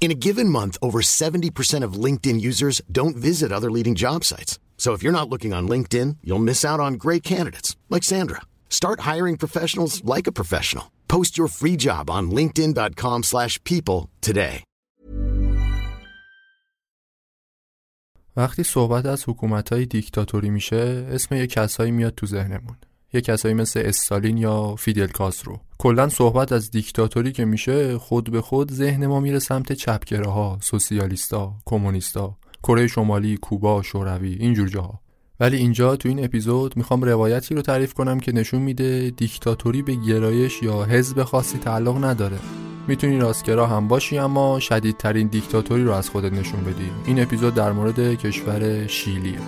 In a given month, over 70% of LinkedIn users don't visit other leading job sites. So if you're not looking on LinkedIn, you'll miss out on great candidates like Sandra. Start hiring professionals like a professional. Post your free job on linkedin.com/people slash people today. وقتی صحبت از حکومت‌های دیکتاتوری میشه اسم یه کسایی میاد تو ذهنمون یه کسایی مثل استالین یا فیدل کاسترو. کلا صحبت از دیکتاتوری که میشه خود به خود ذهن ما میره سمت چپگراها سوسیالیستا کمونیستا کره شمالی کوبا شوروی اینجور جاها. ولی اینجا تو این اپیزود می‌خوام روایتی رو تعریف کنم که نشون میده دیکتاتوری به گرایش یا حزب خاصی تعلق نداره. می‌تونی راستگرا هم باشی اما شدیدترین دیکتاتوری رو از خودت نشون بدی. این اپیزود در مورد کشور شیلیه.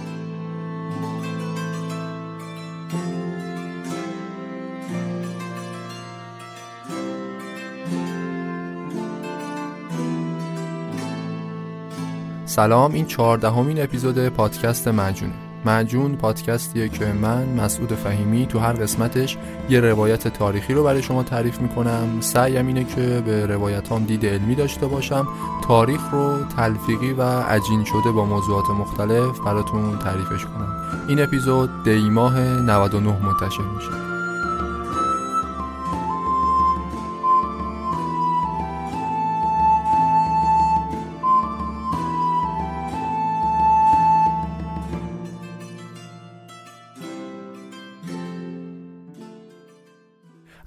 سلام این چهاردهمین اپیزود پادکست مجونه مجون پادکستیه که من مسعود فهیمی تو هر قسمتش یه روایت تاریخی رو برای شما تعریف می‌کنم. سعیم اینه که به روایت هم دید علمی داشته باشم. تاریخ رو تلفیقی و عجین شده با موضوعات مختلف براتون تعریفش کنم. این اپیزود دی ماه 99 منتشر میشه.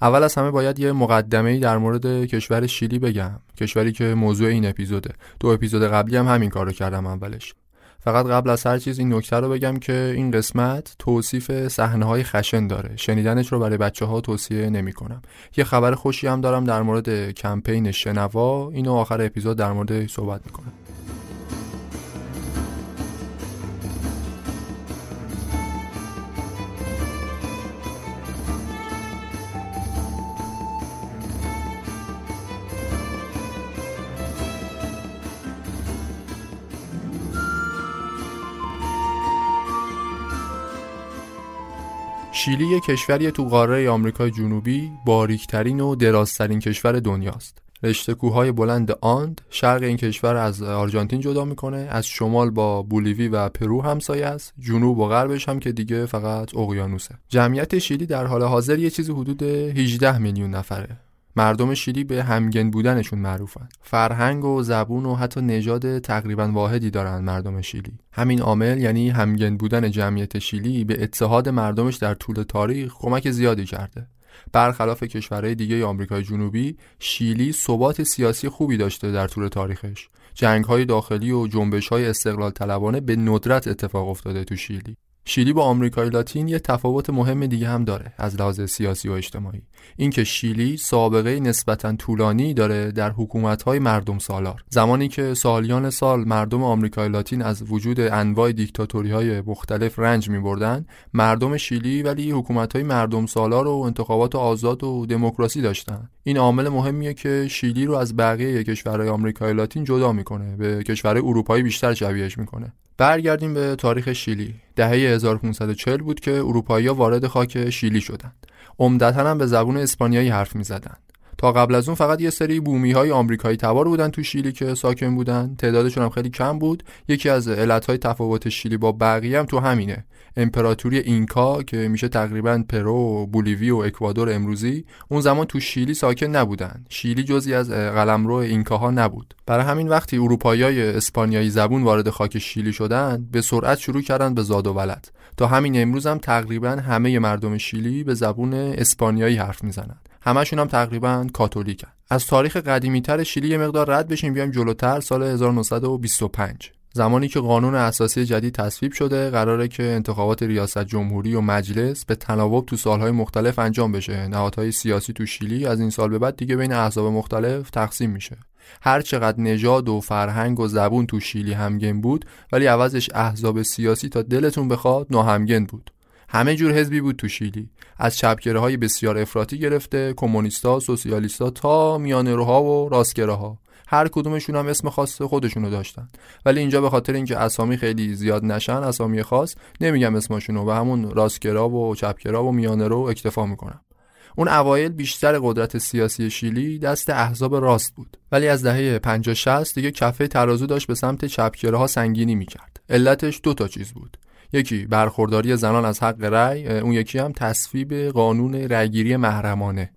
اول از همه باید یه مقدمه ای در مورد کشور شیلی بگم کشوری که موضوع این اپیزوده. دو اپیزود قبلی هم همین کارو کردم اولش. فقط قبل از هر چیز این نکته رو بگم که این قسمت توصیف صحنه های خشن داره. شنیدنش رو برای بچه ها توصیه نمی کنم یه خبر خوشی هم دارم در مورد کمپین شنوا. اینو آخر اپیزود در مورد صحبت می‌کنم. شیلی یک کشوری تو قاره آمریکای جنوبی باریکترین و درازترین کشور دنیاست. رشته کوههای بلند آند شرق این کشور از آرژانتین جدا می‌کنه از شمال با بولیوی و پرو همسایه است جنوب و غربش هم که دیگه فقط اقیانوسه. جمعیت شیلی در حال حاضر یه چیزی حدود 18 میلیون نفره. مردم شیلی به همگن بودنشون معروفن. فرهنگ و زبون و حتی نژاد تقریبا واحدی دارن مردم شیلی. همین عامل یعنی همگن بودن جمعیت شیلی به اتحاد مردمش در طول تاریخ کمک زیادی کرده. برخلاف کشورهای دیگه آمریکای جنوبی شیلی ثبات سیاسی خوبی داشته در طول تاریخش. جنگ های داخلی و جنبش های استقلال طلبانه به ندرت اتفاق افتاده تو شیلی. شیلی با آمریکای لاتین یه تفاوت مهم دیگه هم داره از لحاظ سیاسی و اجتماعی. اینکه شیلی سابقه نسبتا طولانی داره در حکومت‌های مردم سالار. زمانی که سالیان سال مردم آمریکای لاتین از وجود انواع دیکتاتوری‌های مختلف رنج می‌بردن مردم شیلی ولی حکومت‌های مردم سالار و انتخابات آزاد و دموکراسی داشتن. این عامل مهمیه که شیلی رو از بقیه کشورهای آمریکای لاتین جدا می‌کنه به کشورهای اروپایی بیشتر شبیهش می‌کنه. برگردیم به تاریخ شیلی. دهه 1540 بود که اروپایی‌ها وارد خاک شیلی شدند. عمدتا هم به زبون اسپانیایی حرف می‌زدند. تا قبل از اون فقط یه سری بومی های آمریکایی تبار بودن تو شیلی که ساکن بودن. تعدادشون هم خیلی کم بود. یکی از علت های تفاوت شیلی با بقیه هم تو همینه. امپراتوری اینکا که میشه تقریبا پرو بولیوی و اکوادور امروزی اون زمان تو شیلی ساکن نبودن. شیلی جزی از قلمرو اینکاها نبود. برای همین وقتی اروپاییای اسپانیایی زبون وارد خاک شیلی شدن به سرعت شروع کردن به زاد و ولد. تا همین امروز هم تقریبا همه مردم شیلی به زبون اسپانیایی حرف می‌زنن. همشون هم تقریبا کاتولیکن از تاریخ قدیمیتر شیلی یه مقدار رد بشیم بیایم جلوتر سال 1925 زمانی که قانون اساسی جدید تصویب شده قراره که انتخابات ریاست جمهوری و مجلس به تناوب تو سالهای مختلف انجام بشه. نهادهای سیاسی تو شیلی از این سال به بعد دیگه بین احزاب مختلف تقسیم میشه. هر چقدر نژاد و فرهنگ و زبون تو شیلی همگن بود ولی عوضش احزاب سیاسی تا دلتون بخواد ناهمگن بود. همه جور حزبی بود تو شیلی. از چپگره های بسیار افراطی گرفته کمونیستا سوسیالیستا تا میانروها و راستگراها هر کدومشون هم اسم خاص خودشونو داشتن. ولی اینجا به خاطر اینکه اسامی خیلی زیاد نشن اسامی خاص نمیگم اسمشونو و همون راستگرا و چپگرا و میانرو اکتفا می‌کنم. اون اوایل بیشتر قدرت سیاسی شیلی دست احزاب راست بود. ولی از دهه 50 60 دیگه کفه ترازو داشت به سمت چپگراها سنگینی می‌کرد. علتش دو تا چیز بود. یکی برخورداری زنان از حق رأی اون یکی هم تصویب قانون رأیگیری محرمانه.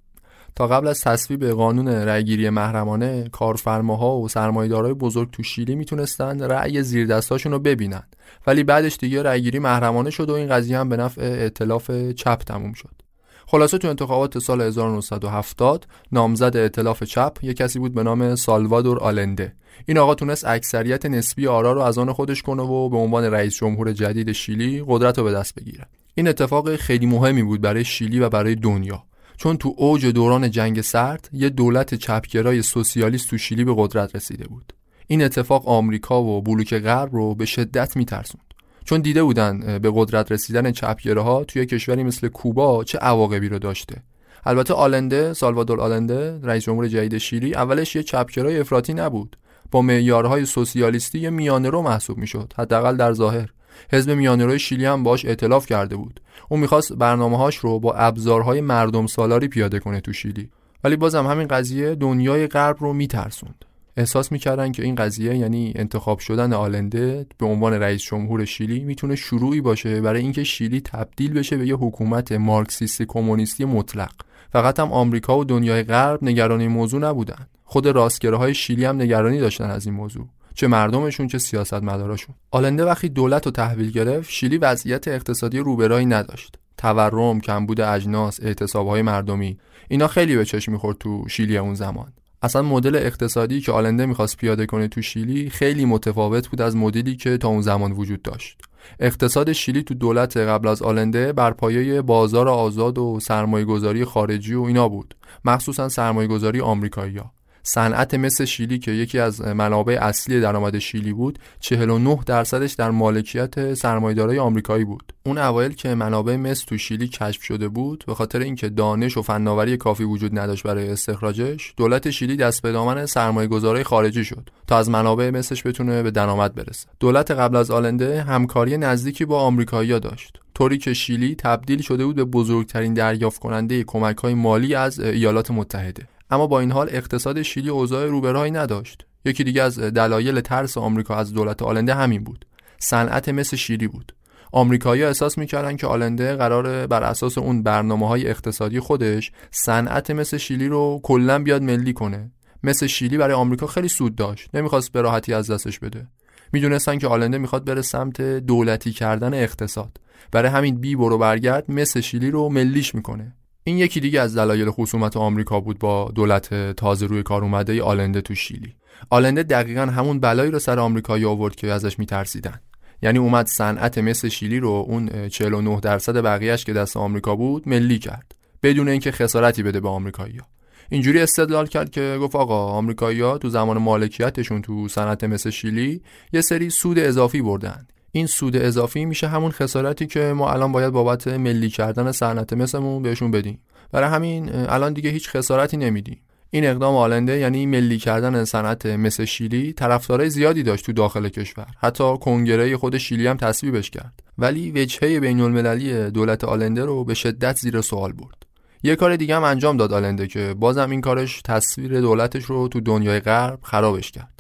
تا قبل از تصویب قانون رأیگیری محرمانه کارفرماها و سرمایه‌دارای بزرگ تو شیلی می‌تونستند رأی زیر دستاشون رو ببینن. ولی بعدش دیگه رأیگیری محرمانه شد و این قضیه هم به نفع ائتلاف چپ تموم شد. خلاصه تو انتخابات سال 1970 نامزد ائتلاف چپ یه کسی بود به نام سالوادور آلنده. این آقا تونست اکثریت نسبی آرا رو از آن خودش کنه و به عنوان رئیس جمهور جدید شیلی قدرت رو به دست بگیره. این اتفاق خیلی مهمی بود برای شیلی و برای دنیا. چون تو اوج دوران جنگ سرد یه دولت چپگرای سوسیالیست تو شیلی به قدرت رسیده بود. این اتفاق آمریکا و بلوک غرب رو به شدت میترسوند. چون دیده بودن به قدرت رسیدن چپگره ها توی کشوری مثل کوبا چه عواقبی رو داشته. البته آلنده سالوادور آلنده رئیس جمهور جدید شیلی اولش یه چپگرای افراطی نبود. با معیارهای سوسیالیستی یه میانه رو محسوب می‌شد حداقل در ظاهر. حزب میانه شیلی هم باش ائتلاف کرده بود. اون می‌خواست برنامه‌هاش رو با ابزارهای مردم سالاری پیاده کنه تو شیلی. ولی بازم همین قضیه دنیای غرب رو میترسوند. احساس می‌کردن که این قضیه یعنی انتخاب شدن آلنده به عنوان رئیس جمهور شیلی می‌تونه شروعی باشه برای اینکه شیلی تبدیل بشه به یه حکومت مارکسیستی کمونیستی مطلق. فقط هم آمریکا و دنیای غرب نگران موضوع نبودن. خود راستگره شیلی هم نگرانی داشتن از این موضوع. چه مردمشون چه سیاستمداراشون. آلنده وقتی دولت رو تحویل گرفت شیلی وضعیت اقتصادی روبرایی نداشت. تورم کمبود اجناس اعتصابهای مردمی اینا خیلی به چشم می‌خورد تو شیلی اون زمان. اصلا مدل اقتصادی که آلنده می‌خواست پیاده کنه تو شیلی خیلی متفاوت بود از مدلی که تا اون زمان وجود داشت. اقتصاد شیلی تو دولت قبل از آلنده بر پایه بازار آزاد و سرمایه‌گذاری خارجی و اینا بود. مخصوصا سرمایه‌گذاری آمریکایی‌ها. صنعت مثل شیلی که یکی از منابع اصلی درآمد شیلی بود 49 درصدش در مالکیت سرمایه‌دارای آمریکایی بود. اون اوایل که منابع مس تو شیلی کشف شده بود به خاطر اینکه دانش و فناوری کافی وجود نداشت برای استخراجش دولت شیلی دست به دامن سرمایه‌گذارای خارجی شد تا از منابع مسش بتونه به درآمد برسه. دولت قبل از آلنده همکاری نزدیکی با آمریکایی‌ها داشت. طوری که شیلی تبدیل شده بود به بزرگترین دریافت کننده کمک های مالی از ایالات متحده. اما با این حال اقتصاد شیلی اوضاع روبرایی نداشت. یکی دیگه از دلایل ترس آمریکا از دولت آلنده همین بود. صنعت مثل شیلی بود. آمریکایی احساس می‌کردن که آلنده قرار بر اساس اون برنامه های اقتصادی خودش صنعت مثل شیلی رو کلا بیاد ملی کنه. مثل شیلی برای آمریکا خیلی سود داشت. نمی‌خواست به راحتی از دستش بده. می‌دونستن که آلنده می‌خواد بره سمت دولتی کردن اقتصاد. برای همین بی برو برگرد مثل شیلی رو ملیش می‌کنه. این یکی دیگه از دلایل خصومت آمریکا بود با دولت تازه روی کار اومده آلنده تو شیلی. آلنده دقیقا همون بلایی رو سر آمریکایی آورد که ازش میترسیدن. یعنی اومد صنعت مثل شیلی رو اون 49 درصد بقیهش که دست آمریکا بود ملی کرد. بدون اینکه خسارتی بده به آمریکایی‌ها. اینجوری استدلال کرد که گفت آقا آمریکایی‌ها تو زمان مالکیتشون تو صنعت مثل شیلی یه سری سود اضافی بردن. این سود اضافی میشه همون خسارتی که ما الان باید بابت ملی کردن صنعت مثلمون بهشون بدیم. برای همین الان دیگه هیچ خسارتی نمیدیم. این اقدام آلنده یعنی ملی کردن صنعت مس شیلی طرفدارای زیادی داشت تو داخل کشور. حتی کنگره خود شیلی هم تصویبش کرد. ولی وجهه بین المللی دولت آلنده رو به شدت زیر سوال برد. یه کار دیگه هم انجام داد آلنده که بازم این کارش تصویر دولتش رو تو دنیای غرب خرابش کرد.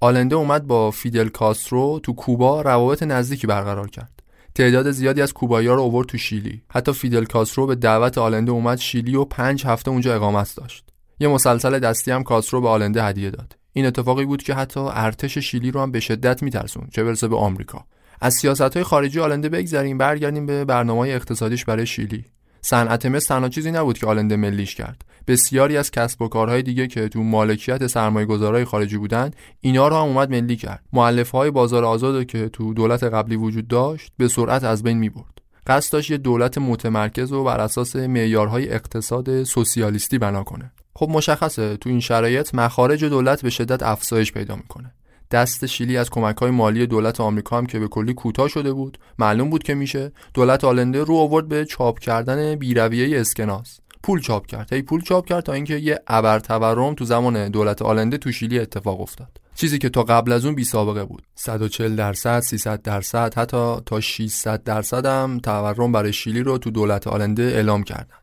آلنده اومد با فیدل کاسترو تو کوبا روابط نزدیکی برقرار کرد. تعداد زیادی از کوبایی ها رو اوورد تو شیلی. حتی فیدل کاسترو به دعوت آلنده اومد شیلی و پنج هفته اونجا اقامت داشت. یه مسلسل دستی هم کاسترو به آلنده هدیه داد. این اتفاقی بود که حتی ارتش شیلی رو هم به شدت میترسون چه برسه به آمریکا. از سیاست های خارجی آلنده بگذریم برگردیم به برنامه اقتصادیش برای شیلی. صنعت مس تنها چیزی نبود که آلنده ملیش کرد. بسیاری از کسب و کارهای دیگه که تو مالکیت سرمایه گذارهای خارجی بودن اینا رو هم اومد ملی کرد. معلف های بازار آزاد که تو دولت قبلی وجود داشت به سرعت از بین می برد قصد داشت یه دولت متمرکز و بر اساس معیارهای اقتصاد سوسیالیستی بنا کنه. خب مشخصه تو این شرایط مخارج دولت به شدت افزایش پیدا می‌کنه. دست شیلی از کمک های مالی دولت آمریکا هم که به کلی کوتاه شده بود معلوم بود که میشه. دولت آلنده رو آورد به چاپ کردن بیرویه اسکناس. پول چاپ کرد. هی پول چاپ کرد تا اینکه یه ابر تورم تو زمان دولت آلنده تو شیلی اتفاق افتاد. چیزی که تا قبل از اون بی سابقه بود. 140 درصد 300 درصد حتی تا 600 درصد هم تورم برای شیلی رو تو دولت آلنده اعلام کردن.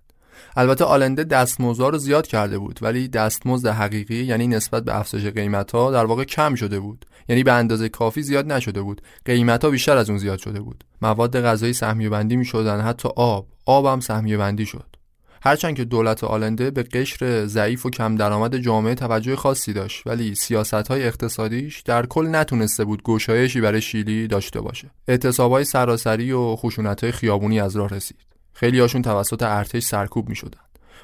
البته آلنده دستمزدها رو زیاد کرده بود ولی دستمزد حقیقی یعنی نسبت به افزایش قیمت ها در واقع کم شده بود. یعنی به اندازه کافی زیاد نشده بود. قیمت ها بیشتر از اون زیاد شده بود. مواد غذایی سهمیه بندی می شدن حتی آب. آب هم سهمیه بندی شد. هرچند که دولت آلنده به قشر ضعیف و کم درآمد جامعه توجه خاصی داشت ولی سیاست های اقتصادیش در کل نتونسته بود گشایشی برای شیلی داشته باشه. اعتصابهای سراسری و خشونت های خیابونی از راه رسید. خیلی هاشون توسط ارتش سرکوب می شدن.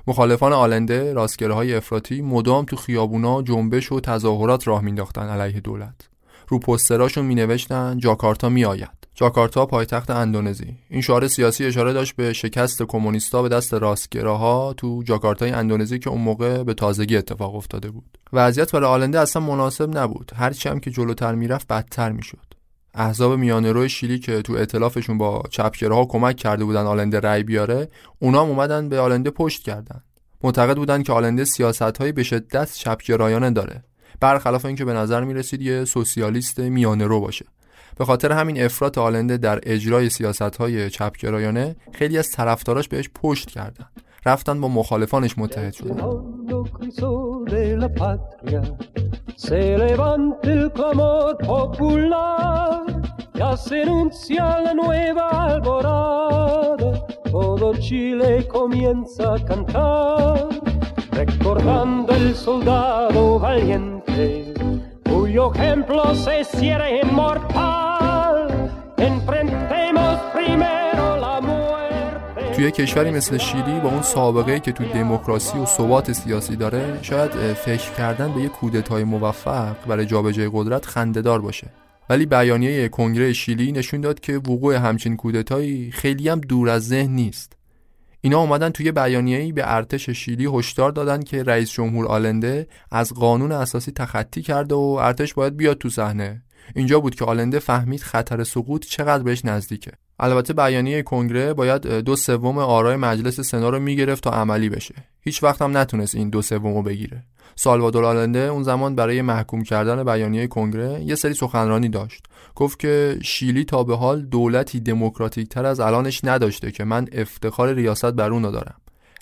مخالفان آلنده راستگره های افراطی مدام تو خیابونا جنبش و تظاهرات راه مینداختن علیه دولت. رو پستراشون می نوشتن جاکارتا می آید جاکارتا پایتخت اندونزی. این شعار سیاسی اشاره داشت به شکست کمونیستا به دست راستگراها تو جاکارتای اندونزی که اون موقع به تازگی اتفاق افتاده بود. وضعیت برای آلنده اصلا مناسب نبود. هرچی هم که جلوتر می‌رفت بدتر می‌شد. احزاب میانه شیلی که تو ائتلافشون با چپگراها کمک کرده بودن آلنده رأی بیاره اونا هم اومدن به آلنده پشت کردن. معتقد بودن که آلنده سیاستهایی به شدت چپگرایانه داره. برخلاف اینکه به نظر می‌رسید یه سوسیالیست میانه رو باشه. به خاطر همین افراط آلنده در اجرای سیاست های چپگرایانه خیلی از طرفداراش بهش پشت کردن. رفتن با مخالفانش متحد شدن recordando el soldado valiente cuyo ejemplo se cierra inmortal enfrentemos primero توی کشوری مثل شیلی با اون سابقه که تو دموکراسی و ثبات سیاسی داره شاید فکر کردن به یه کودتای موفق برای جابجایی قدرت خندهدار باشه. ولی بیانیه کنگره شیلی نشون داد که وقوع همچین کودتایی خیلی هم دور از ذهن نیست. اینا اومدن توی بیانیه‌ای به ارتش شیلی هشدار دادن که رئیس جمهور آلنده از قانون اساسی تخطی کرده و ارتش باید بیاد تو صحنه. اینجا بود که آلنده فهمید خطر سقوط چقدر بهش نزدیکه. البته بیانیه کنگره باید دو سوم آرای مجلس سنا رو می‌گرفت تا عملی بشه. هیچ وقت هم نتونست این دو سوم رو بگیره. سالوادور آلنده اون زمان برای محکوم کردن بیانیه کنگره یه سری سخنرانی داشت. گفت که شیلی تا به حال دولتی دموکراتیک تر از الانش نداشته که من افتخار ریاست بر اون دارم.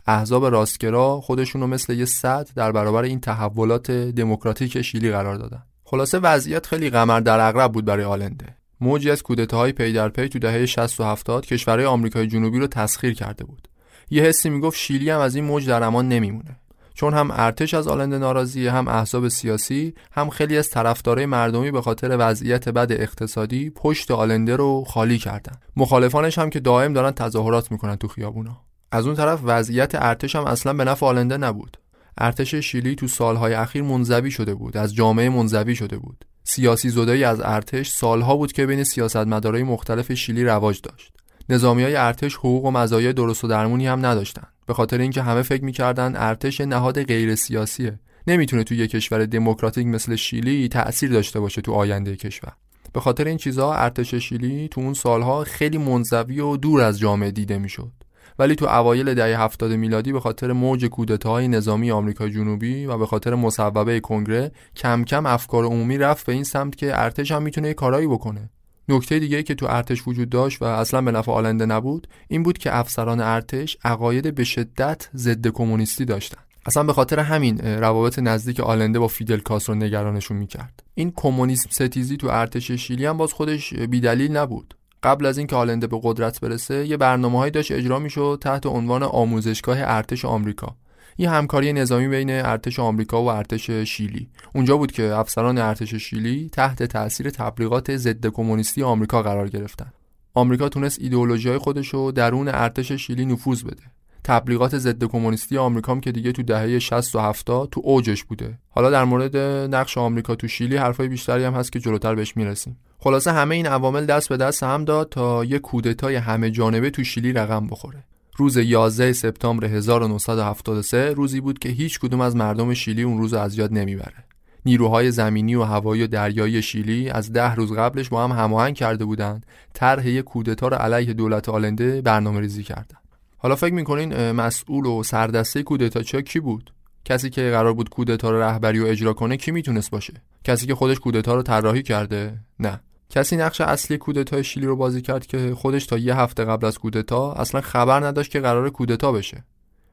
احزاب راستگرا خودشون رو مثل یه صد در برابر این تحولات دموکراتیک شیلی قرار دادن. خلاصه وضعیت خیلی قمر در اغرب بود برای آلنده. موجی از کودتاهای پی در پی تو دهه 60 و 70 کشورهای آمریکای جنوبی رو تسخیر کرده بود. یه حسی می‌گفت شیلی هم از این موج در امان نمیمونه. چون هم ارتش از آلنده ناراضی هم احزاب سیاسی هم خیلی از طرفدارای مردمی به خاطر وضعیت بد اقتصادی پشت آلنده رو خالی کردن. مخالفانش هم که دائم دارن تظاهرات می‌کنن تو خیابونا. از اون طرف وضعیت ارتش هم اصلا به نفع آلنده نبود. ارتش شیلی تو سالهای اخیر منزوی شده بود از جامعه منزوی شده بود. سیاسی زدایی از ارتش سالها بود که بین سیاستمدارای مختلف شیلی رواج داشت. نظامی های ارتش حقوق و مزایای درست و درمونی هم نداشتن به خاطر اینکه همه فکر می‌کردن ارتش نهاد غیر سیاسیه نمی‌تونه تو یه کشور دموکراتیک مثل شیلی تأثیر داشته باشه تو آینده کشور. به خاطر این چیزها ارتش شیلی تو اون سالها خیلی منزوی و دور از جامعه دیده می‌شد. ولی تو اوایل دهه 70 میلادی به خاطر موج کودتاهای نظامی آمریکای جنوبی و به خاطر مصوبه کنگره کم کم افکار عمومی رفت به این سمت که ارتش هم می‌تونه کارایی بکنه. نکته دیگه که تو ارتش وجود داشت و اصلا به نفع آلنده نبود این بود که افسران ارتش عقاید به شدت ضد کمونیستی داشتن. اصلا به خاطر همین روابط نزدیک آلنده با فیدل کاسترو نگرانشون می‌کرد. این کمونیسم ستیزی تو ارتش شیلی هم باز خودش بیدلیل نبود. قبل از اینکه آلنده به قدرت برسه یه برنامه‌هایی داشت اجرا می‌شد تحت عنوان آموزشگاه ارتش آمریکا. یه همکاری نظامی بین ارتش آمریکا و ارتش شیلی. اونجا بود که افسران ارتش شیلی تحت تاثیر تبلیغات ضد کمونیستی آمریکا قرار گرفتن. آمریکا تونست ایدئولوژی خودش رو درون ارتش شیلی نفوذ بده. تبلیغات ضد کمونیستی آمریکا هم که دیگه تو دهه 60 و 70 تو اوجش بوده حالا در مورد نقش آمریکا تو شیلی حرفای بیشتری هم هست که جلوتر بهش می‌رسیم خلاصه همه این عوامل دست به دست هم داد تا یه کودتای همه جانبه تو شیلی رقم بخوره روز 11 سپتامبر 1973 روزی بود که هیچ کدوم از مردم شیلی اون روز از یاد نمی‌بره. نیروهای زمینی و هوایی و دریایی شیلی از ده روز قبلش با هم هماهنگ کرده بودند طرح یک کودتا را علیه دولت آلنده برنامه ریزی کردند. حالا فکر می‌کنین مسئول و سردسته کودتا کی بود؟ کسی که قرار بود کودتا رو رهبری و اجرا کنه کی می‌تونست باشه؟ کسی که خودش کودتا رو طراحی کرده؟ نه. کسی نقش اصلی کودتای شیلی رو بازی کرد که خودش تا یه هفته قبل از کودتا اصلا خبر نداشت که قرار کودتا بشه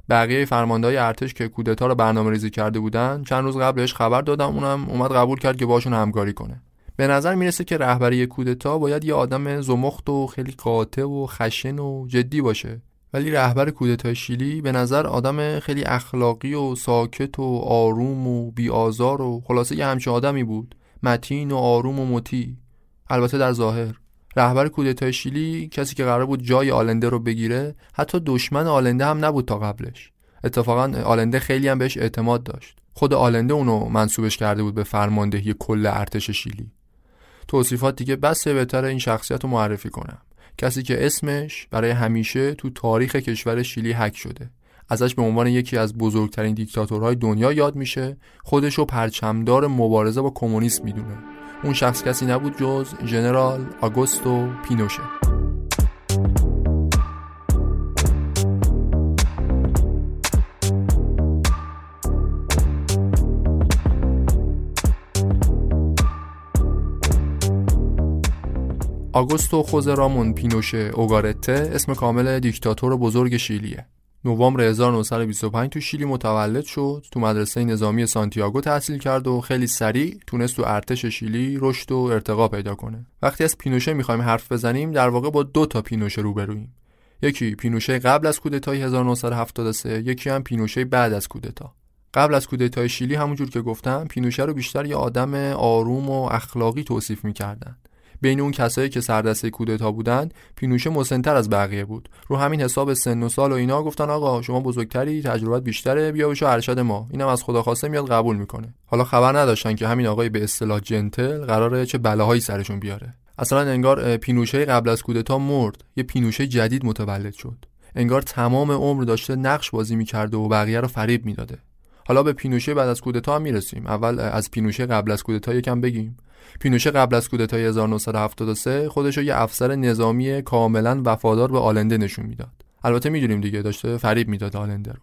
بقیه فرماندهای ارتش که کودتا رو برنامه ریزی کرده بودن چند روز قبلش خبر دادم اونم اومد قبول کرد که باشون همکاری کنه به نظر می‌رسه که رهبری کودتا باید یه آدم زمخت و خیلی قاطع و خشن و جدی باشه ولی رهبر کودتای شیلی به نظر آدم خیلی اخلاقی و ساکت و آروم و بیآزار و خلاصه یه همچه آدمی بود. متین و آروم و مطیع. البته در ظاهر. رهبر کودتای شیلی کسی که قرار بود جای آلنده رو بگیره حتی دشمن آلنده هم نبود تا قبلش. اتفاقا آلنده خیلی هم بهش اعتماد داشت. خود آلنده اونو منصوبش کرده بود به فرماندهی کل ارتش شیلی. توصیفات دیگه بس بهتر این شخصیت رو معرفی کنم. کسی که اسمش برای همیشه تو تاریخ کشور شیلی حک شده. ازش به عنوان یکی از بزرگترین دیکتاتورهای دنیا یاد میشه خودش رو پرچمدار مبارزه با کمونیسم می‌دونه. اون شخص کسی نبود جز ژنرال آگوستو پینوشه. آگوستو خوز رامون پینوشه اوگارته اسم کامل دیکتاتور بزرگ شیلیه. نوامبر 1925 تو شیلی متولد شد تو مدرسه نظامی سانتیاگو تحصیل کرد و خیلی سریع تونست تو ارتش شیلی رشد و ارتقا پیدا کنه. وقتی از پینوشه می‌خوایم حرف بزنیم در واقع با دو تا پینوشه روبرویم. یکی پینوشه قبل از کودتای 1973 یکی هم پینوشه بعد از کودتا. قبل از کودتای شیلی همونجور که گفتم پینوشه رو بیشتر یه آدم آروم و اخلاقی توصیف می‌کردن. بین اون کسایی که سردسته کودتا بودن پینوشه مسنتر از بقیه بود. رو همین حساب سن و سال و اینا گفتن آقا شما بزرگتری تجربت بیشتره بیا بشو ارشد ما. اینم از خدا خواسته میاد قبول می‌کنه. حالا خبر نداشتن که همین آقای به اصطلاح جنتل قراره چه بلاهایی سرشون بیاره. اصلا انگار پینوشه قبل از کودتا مرد. یه پینوشه جدید متولد شد. انگار تمام عمر داشته نقش بازی می‌کرده و بقیه رو فریب می‌داده. حالا به پینوشه بعد از کودتا هم می‌رسیم. اول از پینوشه قبل از کودتا یکم بگیم. پینوشه قبل از کودتای 1973 خودش یه افسر نظامی کاملا وفادار به آلنده نشون می‌داد. البته می‌دونیم دیگه داشته فریب می‌داد آلنده رو.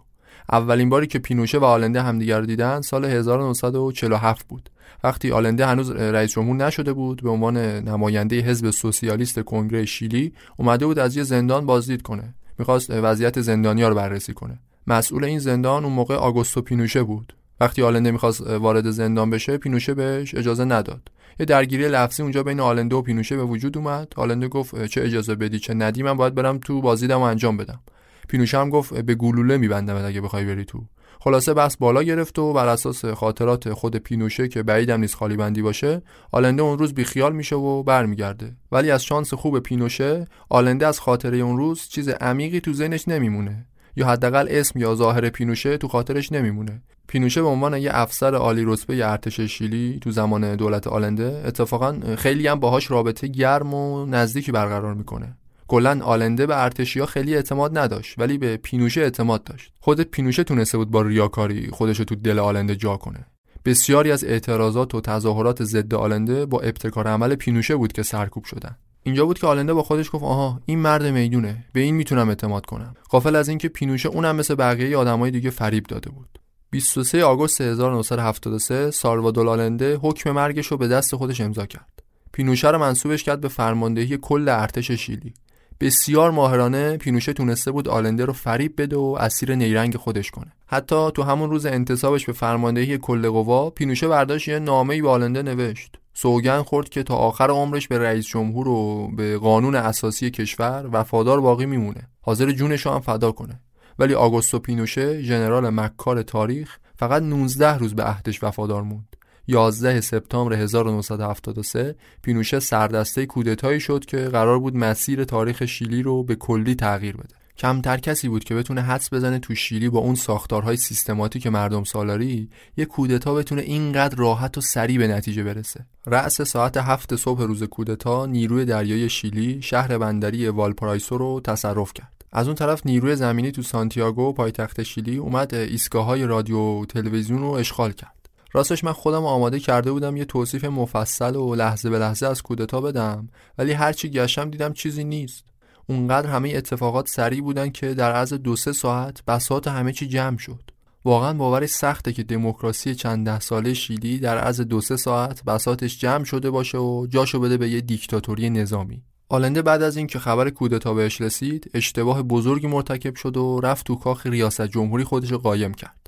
اولین باری که پینوشه و آلنده همدیگر رو دیدن سال 1947 بود. وقتی آلنده هنوز رئیس جمهور نشده بود به عنوان نماینده حزب سوسیالیست کنگره شیلی اومده بود از یه زندان بازدید کنه. می‌خواست وضعیت زندانیا رو بررسی کنه. مسئول این زندان اون موقع آگوستو پینوشه بود. وقتی آلنده می‌خواست وارد زندان بشه پینوشه بهش اجازه نداد. یه درگیری لفظی اونجا بین آلنده و پینوشه به وجود اومد. آلنده گفت چه اجازه بدی چه ندی من باید برم تو بازیدم و انجام بدم. پینوشه هم گفت به گلوله میبندم اگه بخوای بری تو. خلاصه بس بالا گرفت و بر اساس خاطرات خود پینوشه که بعیدم نیست خالی بندی باشه آلنده اون روز بیخیال میشه و برمیگرده. ولی از شانس خوب پینوشه آلنده از خاطره اون روز چیز عمیقی تو ذهنش نمیمونه. یا حداقل اسم یا ظاهر پینوشه تو خاطرش نمیمونه. پینوشه به عنوان یه افسر عالی رتبه ارتش شیلی تو زمان دولت آلنده اتفاقا خیلی هم باهاش رابطه گرم و نزدیکی برقرار می‌کنه. کلا آلنده به ارتشیا خیلی اعتماد نداشت ولی به پینوشه اعتماد داشت. خود پینوشه تونسته بود با ریاکاری خودش تو دل آلنده جا کنه. بسیاری از اعتراضات و تظاهرات ضد آلنده با ابتکار عمل پینوشه بود که سرکوب شدن. اینجا بود که آلنده با خودش گفت آها این مرد می‌دونه به این می‌تونم اعتماد کنم. غافل از اینکه پینوشه اونم مثل بقیه آدمای دیگه فریب داده بود. 23 آگوست 1973 سالوادور آلنده حکم مرگش رو به دست خودش امضا کرد. پینوشه رو منصوبش کرد به فرماندهی کل ارتش شیلی. بسیار ماهرانه پینوشه تونسته بود آلنده رو فریب بده و اسیر نیرنگ خودش کنه. حتی تو همون روز انتصابش به فرماندهی کل قوا پینوشه برداشت یه نامه‌ای به آلنده نوشت. سوگن خورد که تا آخر عمرش به رئیس جمهور و به قانون اساسی کشور وفادار باقی میمونه. حاضر جونش هم فدا کنه. ولی آگوستو پینوشه ژنرال مکار تاریخ فقط 19 روز به عهدش وفادار موند. 11 سپتامبر 1973 پینوشه سردسته کودتایی شد که قرار بود مسیر تاریخ شیلی رو به کلی تغییر بده. کمتر کسی بود که بتونه حدس بزنه تو شیلی با اون ساختارهای سیستماتیک مردم سالاری یه کودتا بتونه اینقدر راحت و سریع به نتیجه برسه. رأس ساعت هفت صبح روز کودتا نیروی دریای شیلی شهر بندری والپارایسو رو تصرف کرد. از اون طرف نیروی زمینی تو سانتیاگو پایتخت شیلی اومد ایستگاه های رادیو و تلویزیون رو اشغال کرد. راستش من خودم آماده کرده بودم یه توصیف مفصل و لحظه به لحظه از کودتا بدم ولی هرچی گشتم دیدم چیزی نیست. اونقدر همه اتفاقات سریع بودن که در عرض دو سه ساعت بساط همه چی جمع شد. واقعا باورش سخته که دموکراسی چند ده ساله شیلی در عرض دو سه ساعت بساطش جمع شده باشه و جاشو بده به یه دیکتاتوری نظامی. آلنده بعد از اینکه خبر کودتا بهش رسید اشتباه بزرگی مرتکب شد و رفت تو کاخ ریاست جمهوری خودش قایم کرد.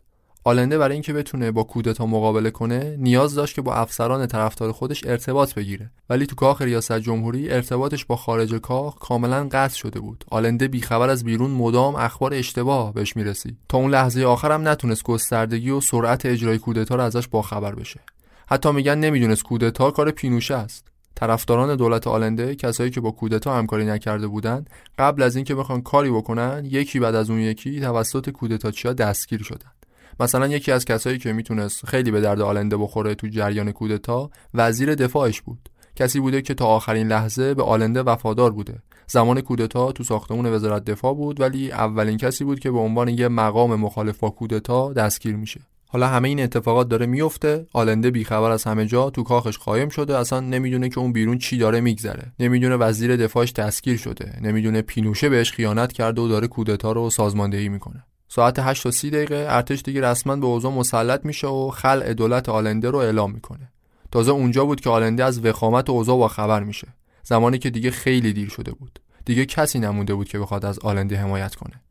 آلنده برای اینکه بتونه با کودتا مقابله کنه نیاز داشت که با افسران طرفدار خودش ارتباط بگیره. ولی تو کاخ ریاست جمهوری ارتباطش با خارج کاخ کاملا قطع شده بود. آلنده بیخبر از بیرون مدام اخبار اشتباه بهش می‌رسید تا اون لحظه آخرم نتونست گستردگی و سرعت اجرای کودتا رو ازش باخبر بشه. حتی میگن نمی‌دونست کودتا کار پینوشه است. طرفداران دولت آلنده کسایی که با کودتا همکاری نکرده بودند قبل از اینکه بخوان کاری بکنن یکی بعد از اون یکی توسط کودتاچیا دستگیر شدن. مثلا یکی از کسایی که می‌تونست خیلی به درد آلنده بخوره تو جریان کودتا وزیر دفاعش بود. کسی بوده که تا آخرین لحظه به آلنده وفادار بوده. زمان کودتا تو ساختمون وزارت دفاع بود ولی اولین کسی بود که به عنوان یه مقام مخالف با کودتا دستگیر میشه. حالا همه این اتفاقات داره میفته آلنده بیخبر از همه جا تو کاخش قایم شده. اصلا نمی‌دونه که اون بیرون چی داره میگذره. نمی‌دونه وزیر دفاعش دستگیر شده. نمی‌دونه پینوشه بهش خیانت کرده و داره کودتا رو سازماندهی می‌کنه. ساعت 8 و 30 دقیقه ارتش دیگه رسما به اوضاع مسلط میشه و خلع دولت آلنده رو اعلام می‌کنه. تازه اونجا بود که آلنده از وخامت اوضاع با خبر میشه. زمانی که دیگه خیلی دیر شده بود. دیگه کسی نمونده بود که بخواد از آلنده حمایت کنه.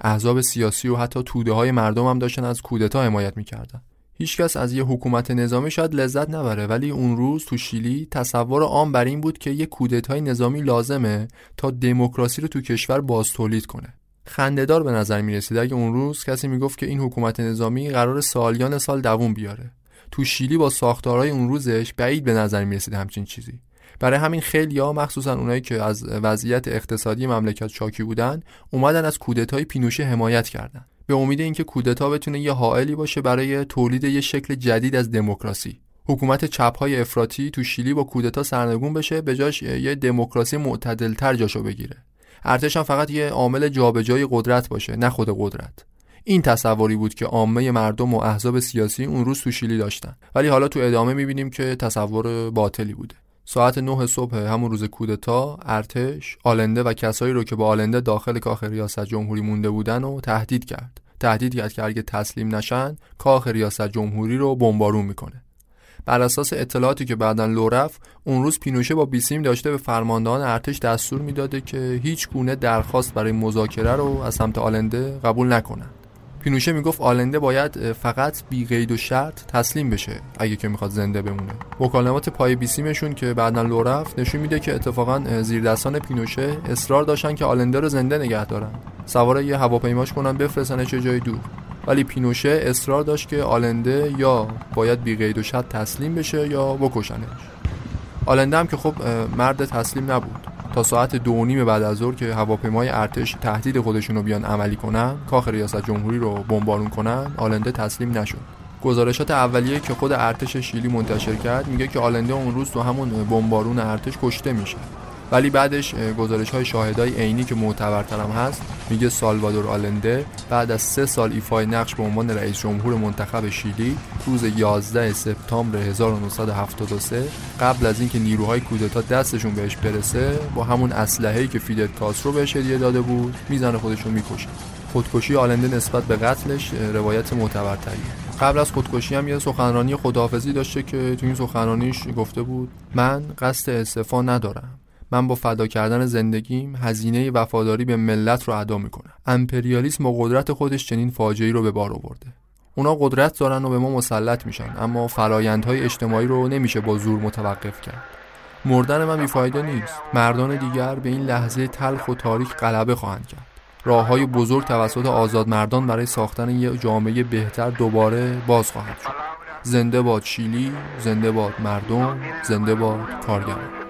احزاب سیاسی و حتی توده های مردم هم داشتن از کودتا حمایت می‌کردن. هیچکس از یه حکومت نظامی شاید لذت نبره ولی اون روز تو شیلی تصور عام بر این بود که یه کودتای نظامی لازمه تا دموکراسی رو تو کشور باز تولید کنه. خندهدار به نظر می رسید اگه اون روز کسی می‌گفت که این حکومت نظامی قرار سالیان سال دووم بیاره. تو شیلی با ساختارهای اون روزش بعید به نظر می رسید همچین چیزی. برای همین خیلی ها مخصوصا اونایی که از وضعیت اقتصادی مملکت شاکی بودن اومدن از کودتای پینوشه حمایت کردن. به امید اینکه کودتا بتونه یه حائلی باشه برای تولید یه شکل جدید از دموکراسی. حکومت چپ های افراطی تو شیلی با کودتا سرنگون بشه به جاش یه دموکراسی معتدلتر جاشو بگیره. ارتش هم فقط یه عامل جابجایی قدرت باشه نه خود قدرت. این تصوری بود که عامه مردم و احزاب سیاسی اون روز تو شیلی داشتن. ولی حالا تو ادامه می‌بینیم که تصور باطلی بوده. ساعت 9 صبح همون روز کودتا ارتش آلنده و کسایی رو که با آلنده داخل کاخ ریاست جمهوری مونده بودن و تهدید کرد. تهدید کرد که اگه تسلیم نشن کاخ ریاست جمهوری رو بمبارون می‌کنه. بر اساس اطلاعاتی که بعدا لورف اون روز پینوشه با بیسیم داشته به فرماندهان ارتش دستور می‌داده که هیچ گونه درخواست برای مذاکره رو از سمت آلنده قبول نکنند. پینوشه می‌گفت آلنده باید فقط بی قید و شرط تسلیم بشه اگه که می‌خواد زنده بمونه. مکالمات پای بیسیمشون که بعدا لورف نشون میده که اتفاقا زیردستان پینوشه اصرار داشتن که آلنده رو زنده نگه دارن. سوار یه هواپیماش کنن بفرستن چه جای دور. ولی پینوشه اصرار داشت که آلنده یا باید بی قید و شرط تسلیم بشه یا بکشنش. آلنده هم که خب مرد تسلیم نبود. تا ساعت دو نیم بعد از ظهر که هواپیمای ارتش تهدید خودشون رو بیان عملی کنن کاخ ریاست جمهوری رو بمبارون کنن آلنده تسلیم نشد. گزارشات اولیه که خود ارتش شیلی منتشر کرد میگه که آلنده اون روز تو همون بمبارون ارتش کشته میشه. ولی بعدش گزارش های شاهدای عینی که معتبرترم هست میگه سالوادور آلنده بعد از سه سال ایفای نقش به عنوان رئیس جمهور منتخب شیلی روز 11 سپتامبر 1973 قبل از اینکه نیروهای کودتا دستشون بهش برسه با همون اسلحه‌ای که فیدل کاسترو بهش هدیه داده بود می‌زنه خودش رو می‌کشه خودکشی آلنده نسبت به قتلش روایت معتبرتریه قبل از خودکشی هم یه سخنرانی خداحافظی داشته که تو این سخنرانیش گفته بود من قصد استعفا ندارم. من با فدا کردن زندگیم هزینه وفاداری به ملت رو ادا می‌کنم. امپریالیسم با قدرت خودش چنین فاجعه‌ای رو به بار آورده. اونا قدرت دارن و به ما مسلط میشن اما فرایندهای اجتماعی رو نمیشه با زور متوقف کرد. مردن من بیفایده نیست. مردان دیگر به این لحظه تلخ و تاریخ غلبه خواهند کرد. راه های بزرگ توسط آزاد مردان برای ساختن یک جامعه بهتر دوباره باز خواهد شد. زنده باد شیلی زنده باد مردم زنده باد کارگران.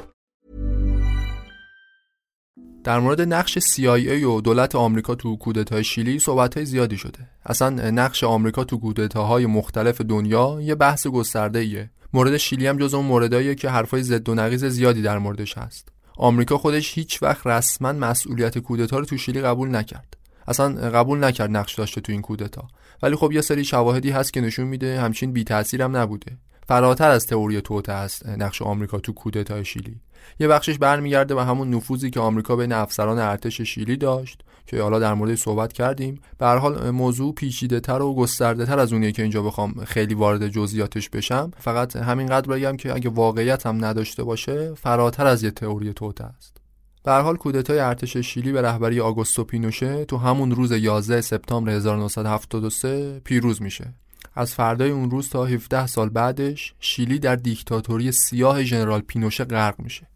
در مورد نقش CIA و دولت آمریکا تو کودتای شیلی صحبت‌های زیادی شده. اصلا نقش آمریکا تو کودتاهای مختلف دنیا یه بحث گسترده‌ایه. مورد شیلی هم جز اون مورداییه که حرفای ضد و نقیض زیادی در موردش هست. آمریکا خودش هیچ وقت رسما مسئولیت کودتا رو تو شیلی قبول نکرد. اصلا قبول نکرد نقش داشته تو این کودتا. ولی خب یه سری شواهدی هست که نشون میده همچین بی هم نبوده. فراتر از تئوری توته است نقش آمریکا تو کودتای شیلی. یه بخشش برمیگرده به همون نفوذی که آمریکا بین افسران ارتش شیلی داشت که حالا در مورد صحبت کردیم. به هر حال موضوع پیچیده تر و گسترده تر از اونیه که اینجا بخوام خیلی وارد جزئیاتش بشم. فقط همینقدر بگم که اگه واقعیت هم نداشته باشه فراتر از یه تئوری توته است. به هر حال کودتای ارتش شیلی به رهبری آگوستو پینوشه تو همون روز 11 سپتامبر 1973 پیروز میشه. از فردای اون روز تا 17 سال بعدش شیلی در دیکتاتوری سیاه ژنرال پینوشه غرق میشه.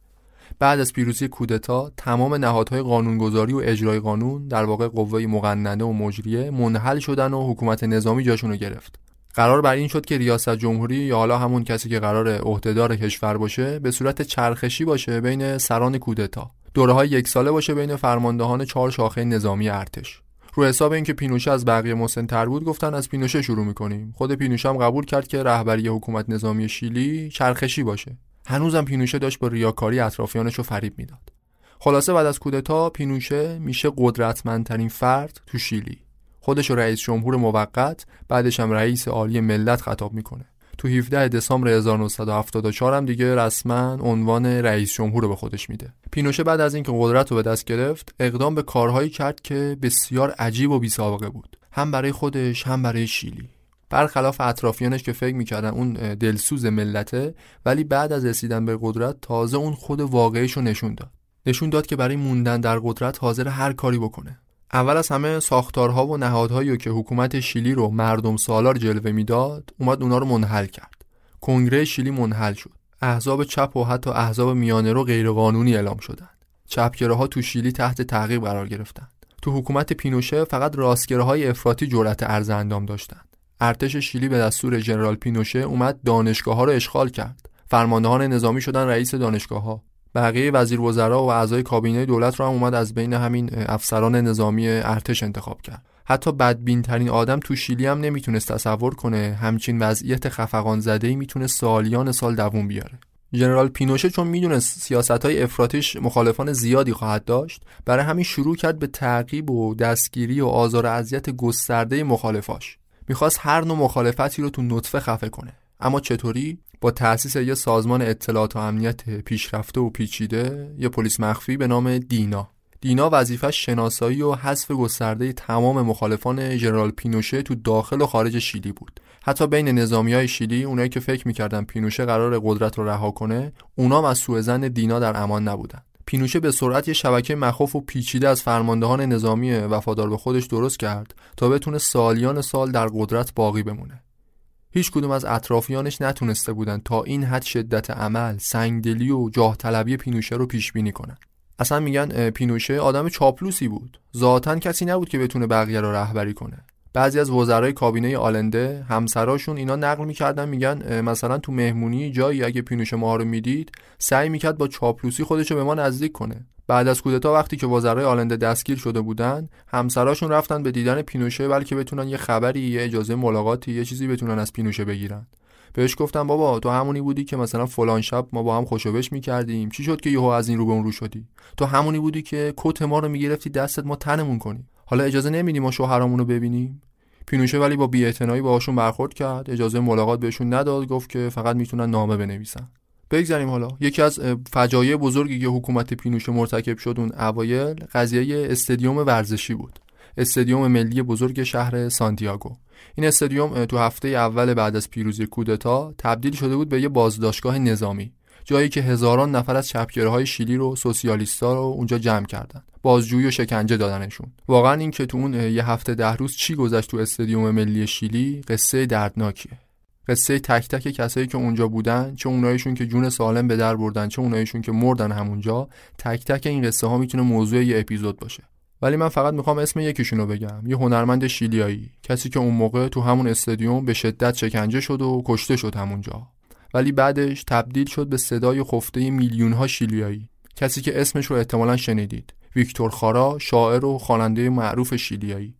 بعد از پیروزی کودتا تمام نهادهای قانونگذاری و اجرای قانون در واقع قوه مقننه و مجریه منحل شدن و حکومت نظامی جاشون رو گرفت. قرار بر این شد که ریاست جمهوری یا حالا همون کسی که قرار عهدهدار کشور باشه به صورت چرخشی باشه بین سران کودتا. دوره های یک ساله باشه بین فرماندهان چهار شاخه نظامی ارتش. رو حساب اینکه پینوشه از بقیه مسنتر بود گفتن از پینوشه شروع می‌کنیم. خود پینوشه هم قبول کرد که رهبری حکومت نظامی شیلی چرخشی باشه. هنوزم پینوشه داشت با ریاکاری اطرافیانش رو فریب می‌داد. خلاصه بعد از کودتا پینوشه میشه قدرتمندترین فرد تو شیلی. خودش رئیس جمهور موقت بعدش هم رئیس عالی ملت خطاب می‌کنه. تو 17 دسامبر 1974 هم دیگه رسما عنوان رئیس جمهور رو به خودش میده. پینوشه بعد از اینکه قدرت رو به دست گرفت اقدام به کارهایی کرد که بسیار عجیب و بیسابقه بود. هم برای خودش هم برای شیلی. برخلاف اطرافیانش که فکر می‌کردن اون دلسوز ملته ولی بعد از رسیدن به قدرت تازه اون خود واقعیش رو نشون داد. نشون داد که برای موندن در قدرت حاضر هر کاری بکنه. اول از همه ساختارها و نهادهایی که حکومت شیلی رو مردم سالار جلوه می‌داد اومد اونا رو منحل کرد. کنگره شیلی منحل شد. احزاب چپ و حتی احزاب میانه رو غیرقانونی اعلام شدند. چپگراها تو شیلی تحت تعقیب قرار گرفتند. تو حکومت پینوشه فقط راستگراهای افراطی جرأت ارز اندام داشتند. ارتش شیلی به دستور ژنرال پینوشه اومد دانشگاه ها رو اشغال کرد. فرماندهان نظامی شدن رئیس دانشگاه ها بقیه وزیر وزرا و اعضای کابینه دولت رو هم اومد از بین همین افسران نظامی ارتش انتخاب کرد. حتی بدبین ترین آدم تو شیلی هم نمی‌تونست تصور کنه همچین وضعیت خفقان زده ای می‌تونه سالیان سال دووم بیاره. ژنرال پینوشه چون می‌دونست سیاست های افراتیش مخالفان زیادی خواهد داشت برای همین شروع کرد به تعقیب و دستگیری و آزار و اذیت گسترده مخالفاش. می‌خواست هر نوع مخالفتی رو تو نطفه خفه کنه. اما چطوری؟ با تأسیس یه سازمان اطلاعات و امنیت پیشرفته و پیچیده یه پلیس مخفی به نام دینا. دینا وظیفش شناسایی و حذف گسترده تمام مخالفان ژنرال پینوشه تو داخل و خارج شیلی بود. حتی بین نظامی های شیلی اونایی که فکر می‌کردن پینوشه قرار قدرت رو رها کنه اونام از سوء زن دینا در امان نبودن. پینوشه به سرعت یه شبکه مخوف و پیچیده از فرماندهان نظامی وفادار به خودش درست کرد تا بتونه سالیان سال در قدرت باقی بمونه هیچ کدوم از اطرافیانش نتونسته بودن تا این حد شدت عمل، سنگدلی و جاه طلبی پینوشه رو پیش بینی کنن. اصلا میگن پینوشه آدم چاپلوسی بود. ذاتا کسی نبود که بتونه بقیه رو رهبری کنه. بعضی از وزرای کابینه آلنده همسراشون اینا نقل می‌کردن میگن مثلا تو مهمونی جایی اگه پینوشه ما رو می‌دید سعی می‌کرد با چاپلوسی خودشو به ما نزدیک کنه. بعد از کودتا وقتی که وزرای آلنده دستگیر شده بودن همسراشون رفتن به دیدن پینوشه بلکه بتونن یه خبری یه اجازه ملاقاتی یه چیزی بتونن از پینوشه بگیرن. بهش گفتم بابا تو همونی بودی که مثلا فلان شب ما با هم خوشوبش می‌کردیم. چی شد که یهو از این رو به اون رو شدی؟ تو همونی بودی که کت ما رو می‌گرفتی دستت ما تنمون کنی. حالا اجازه نمیدیم ما شوهرامون رو ببینیم؟ پینوشه ولی با بی‌اعتنایی باهاشون برخورد کرد. اجازه ملاقات بهشون نداد. گفت که فقط می‌تونن نامه بنویسن. بگذاریم حالا. یکی از فجایع بزرگی که حکومت پینوشه مرتکب شد اون اوایل قضیه استادیوم ورزشی بود. استادیوم ملی بزرگ شهر سانتیاگو. این استادیوم تو هفته اول بعد از پیروزی کودتا تبدیل شده بود به یه بازداشتگاه نظامی. جایی که هزاران نفر از های شیلی رو سوسیالیستا رو اونجا جمع کردن بازجویی و شکنجه دادنشون. واقعا این که تو اون یه هفته ده روز چی گذشت تو استادیوم ملی شیلی؟ قصه دردناکیه. قصه تک تک کسایی که اونجا بودن چه اونایشون که جون سالم به در بردن چه اونایشون که مردن همونجا تک تک این قصه ها می‌تونه موضوع یه اپیزود باشه. ولی من فقط می‌خوام اسم یکیشون رو بگم. یه هنرمند شیلیایی. کسی که اون موقع تو همون استادیوم به شدت شکنجه شد و کشته شد همونجا. ولی بعدش تبدیل شد به صدای خفته میلیون ها شیلیایی. کسی که اسمش رو احتمالا شنیدید. ویکتور خارا شاعر و خواننده معروف شیلیایی.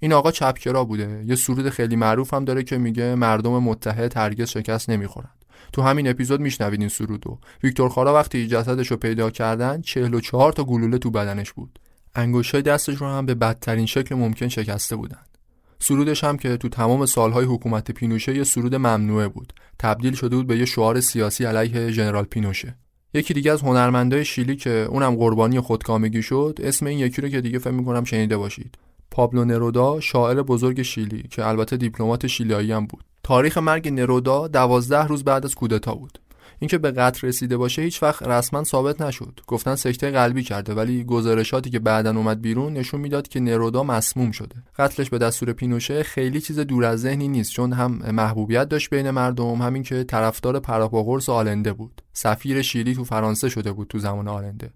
این آقا چپکرا بوده. یه سرود خیلی معروف هم داره که میگه مردم متحد هرگز شکست نمی‌خورند. تو همین اپیزود میشنوید این سرودو. ویکتور خارا وقتی جسدش رو پیدا کردن 44 تا گلوله تو بدنش بود. انگشتای دستش رو هم به بدترین شکل ممکن شکسته بودن سرودش هم که تو تمام سالهای حکومت پینوشه یه سرود ممنوعه بود. تبدیل شده بود به یه شعار سیاسی علیه ژنرال پینوشه. یکی دیگه از هنرمندای شیلی که اونم قربانی خودکامگی شد اسم این یکی رو که دیگه فکر می‌کنم شنیده باشید. پابلو نرودا شاعر بزرگ شیلی که البته دیپلمات شیلیایی هم بود. تاریخ مرگ نرودا دوازده روز بعد از کودتا بود. اینکه به قتل رسیده باشه هیچ وقت رسما ثابت نشد. گفتن سکته قلبی کرده ولی گزارشاتی که بعدا اومد بیرون نشون می‌داد که نرودا مسموم شده. قتلش به دستور پینوشه خیلی چیز دور از ذهنی نیست چون هم محبوبیت داشت بین مردم همین که طرفدار پراپاگورس آلنده بود. سفیر شیلی تو فرانسه شده بود تو زمان آلنده.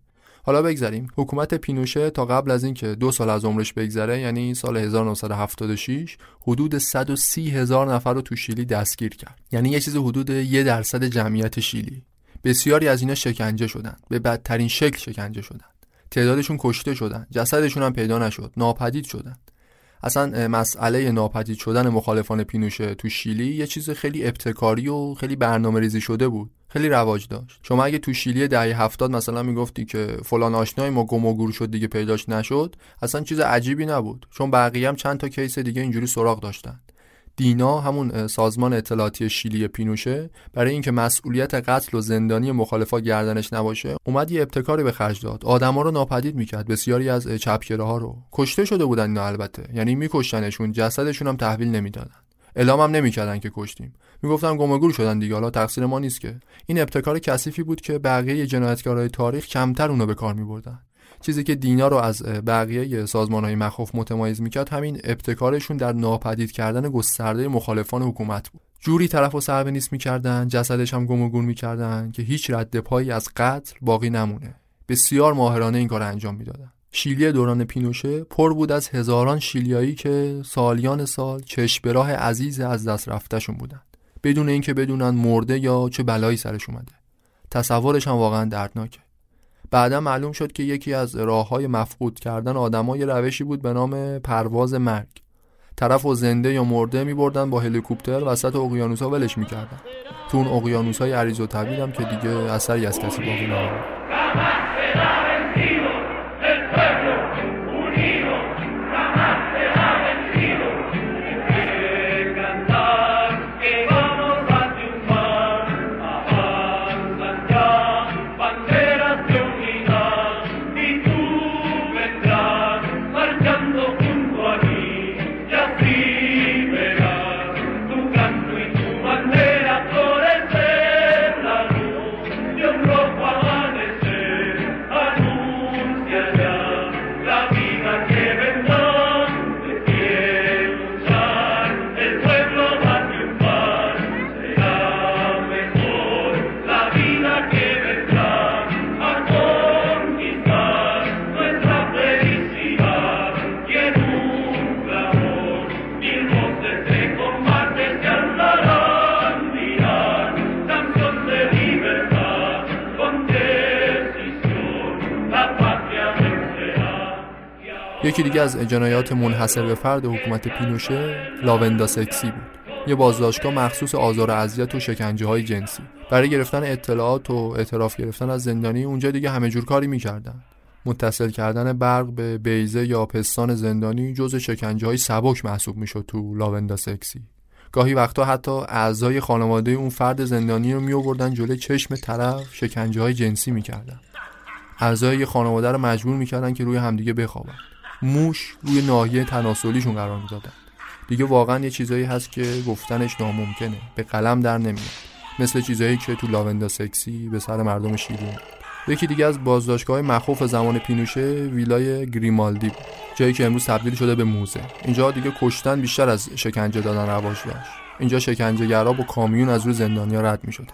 حالا بگذریم. حکومت پینوشه تا قبل از اینکه دو سال از عمرش بگذره یعنی سال 1976 حدود 130 هزار نفر رو تو شیلی دستگیر کرد. یعنی یه چیز حدود یه درصد جمعیت شیلی. بسیاری از اینا شکنجه شدن. به بدترین شکل شکنجه شدن. تعدادشون کشته شدن. جسدشون هم پیدا نشد. ناپدید شدن. اصلا مسئله ناپدید شدن مخالفان پینوشه تو شیلی یه چیز خیلی ابتکاری و خیلی برنامه ریزی شده بود. خیلی رواج داشت. شما اگه تو شیلی دهه هفتاد مثلا می‌گفتی که فلان آشنای ما گم و گور شد دیگه پیداش نشد اصلا چیز عجیبی نبود. چون بقیه هم چند تا کیس دیگه اینجوری سراغ داشتن. دینا همون سازمان اطلاعاتی شیلی پینوشه برای اینکه مسئولیت قتل و زندانی مخالفا گردنش نباشه اومد یه ابتکاری به خرج داد. آدما رو ناپدید می‌کرد. بسیاری از ها رو. کشته شده بودن اینا البته. یعنی میکشتنشون جسدشون هم تحویل نمی‌دادن. اعلام هم نمی‌کردن که کشتیم. می‌گفتن گمگور شدن دیگه. حالا تقصیر ما نیست که. این ابتکار کثیفی بود که بقیه جنایتکارهای تاریخ کمتر اونو به کار میبردن. چیزی که دینا رو از بقیه سازمان های مخوف متمایز می‌کرد همین ابتکارشون در ناپدید کردن گسترده مخالفان حکومت بود. جوری طرف و سربه نیست می‌کردن جسدش هم گم و گور می‌کردن که هیچ رد پایی از قتل باقی نمونه. بسیار ماهرانه این کار انجام می‌دادن. شیلی دوران پینوشه پر بود از هزاران شیلیایی که سالیان سال چشم عزیز از دست رفتهشون بودن. بدون اینکه بدونن مرده یا چه بلایی سرش اومده. تصورش هم واقعا دردناکه. بعدا معلوم شد که یکی از راه های مفقود کردن آدمای روشی بود به نام پرواز مرگ. طرف و زنده یا مرده می بردن با هلیکوپتر وسط اقیانوس ها ولش می‌کردن. تو اون اقیانوس های عریض و طویل هم که دیگه اثری از کسی باقی نموند یکی دیگه از جنایات منحصر به فرد حکومت پینوشه لاوندا سکسی بود. یه بازداشتگاه مخصوص آزار و اذیت و شکنجه های جنسی. برای گرفتن اطلاعات و اعتراف گرفتن از زندانی اونجا دیگه همه جور کاری می‌کردن. متصل کردن برق به بیزه یا پستان زندانی جز شکنجه های سبک محسوب می‌شد تو لاوندا سکسی. گاهی وقتا حتی اعضای خانواده اون فرد زندانی رو می جلوی چشم طرف شکنجه های جنسی می‌کردن. اعضای خانواده رو مجبور می‌کردن که روی همدیگه بخوابن. موش روی ناحیه تناسلیشون قرار می‌دادن. دیگه واقعا یه چیزایی هست که گفتنش ناممکنه. به قلم در نمیاد. مثل چیزایی که تو لاوندا سکسی به سر مردم شیرین. یکی دیگه از بازداشتگاه مخوف زمان پینوشه ویلای گریمالدی بود. جایی که امروز تبدیل شده به موزه. اینجا دیگه کشتن بیشتر از شکنجه دادن رواج داشت اینجا شکنجهگرا با کامیون از روی زندانیا رد می‌شد.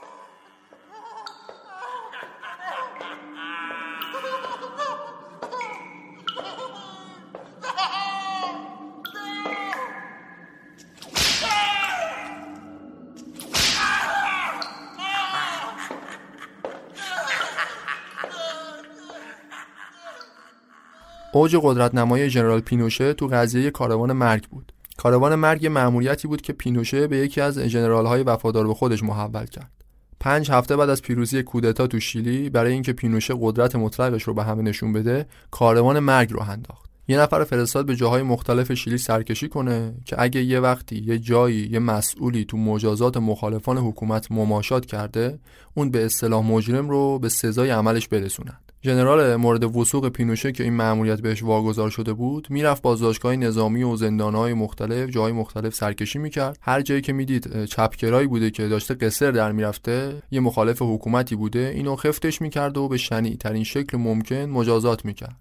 اوج قدرت نمای ژنرال پینوشه تو قضیه کاروان مرگ بود. کاروان مرگ مأموریتی بود که پینوشه به یکی از ژنرال‌های وفادار به خودش محول کرد. پنج هفته بعد از پیروزی کودتا تو شیلی برای اینکه پینوشه قدرت مطلقش رو به همه نشون بده کاروان مرگ رو انداخت. یه نفر فرستاد به جاهای مختلف شیلی سرکشی کنه که اگه یه وقتی یه جایی یه مسئولی تو مجازات مخالفان حکومت مماشات کرده اون به اصطلاح مجرم رو به سزای عملش برسونن ژنرال مورد وسوق پینوشه که این مأموریت بهش واگذار شده بود می‌رفت بازداشتگاه نظامی و زندانهای مختلف جای مختلف سرکشی می‌کرد. هر جایی که می‌دید چپکرایی بوده که داشته قصر در می‌رفته یه مخالف حکومتی بوده اینو خفتش می‌کرد و به شنی ترین شکل ممکن مجازات می‌کرد.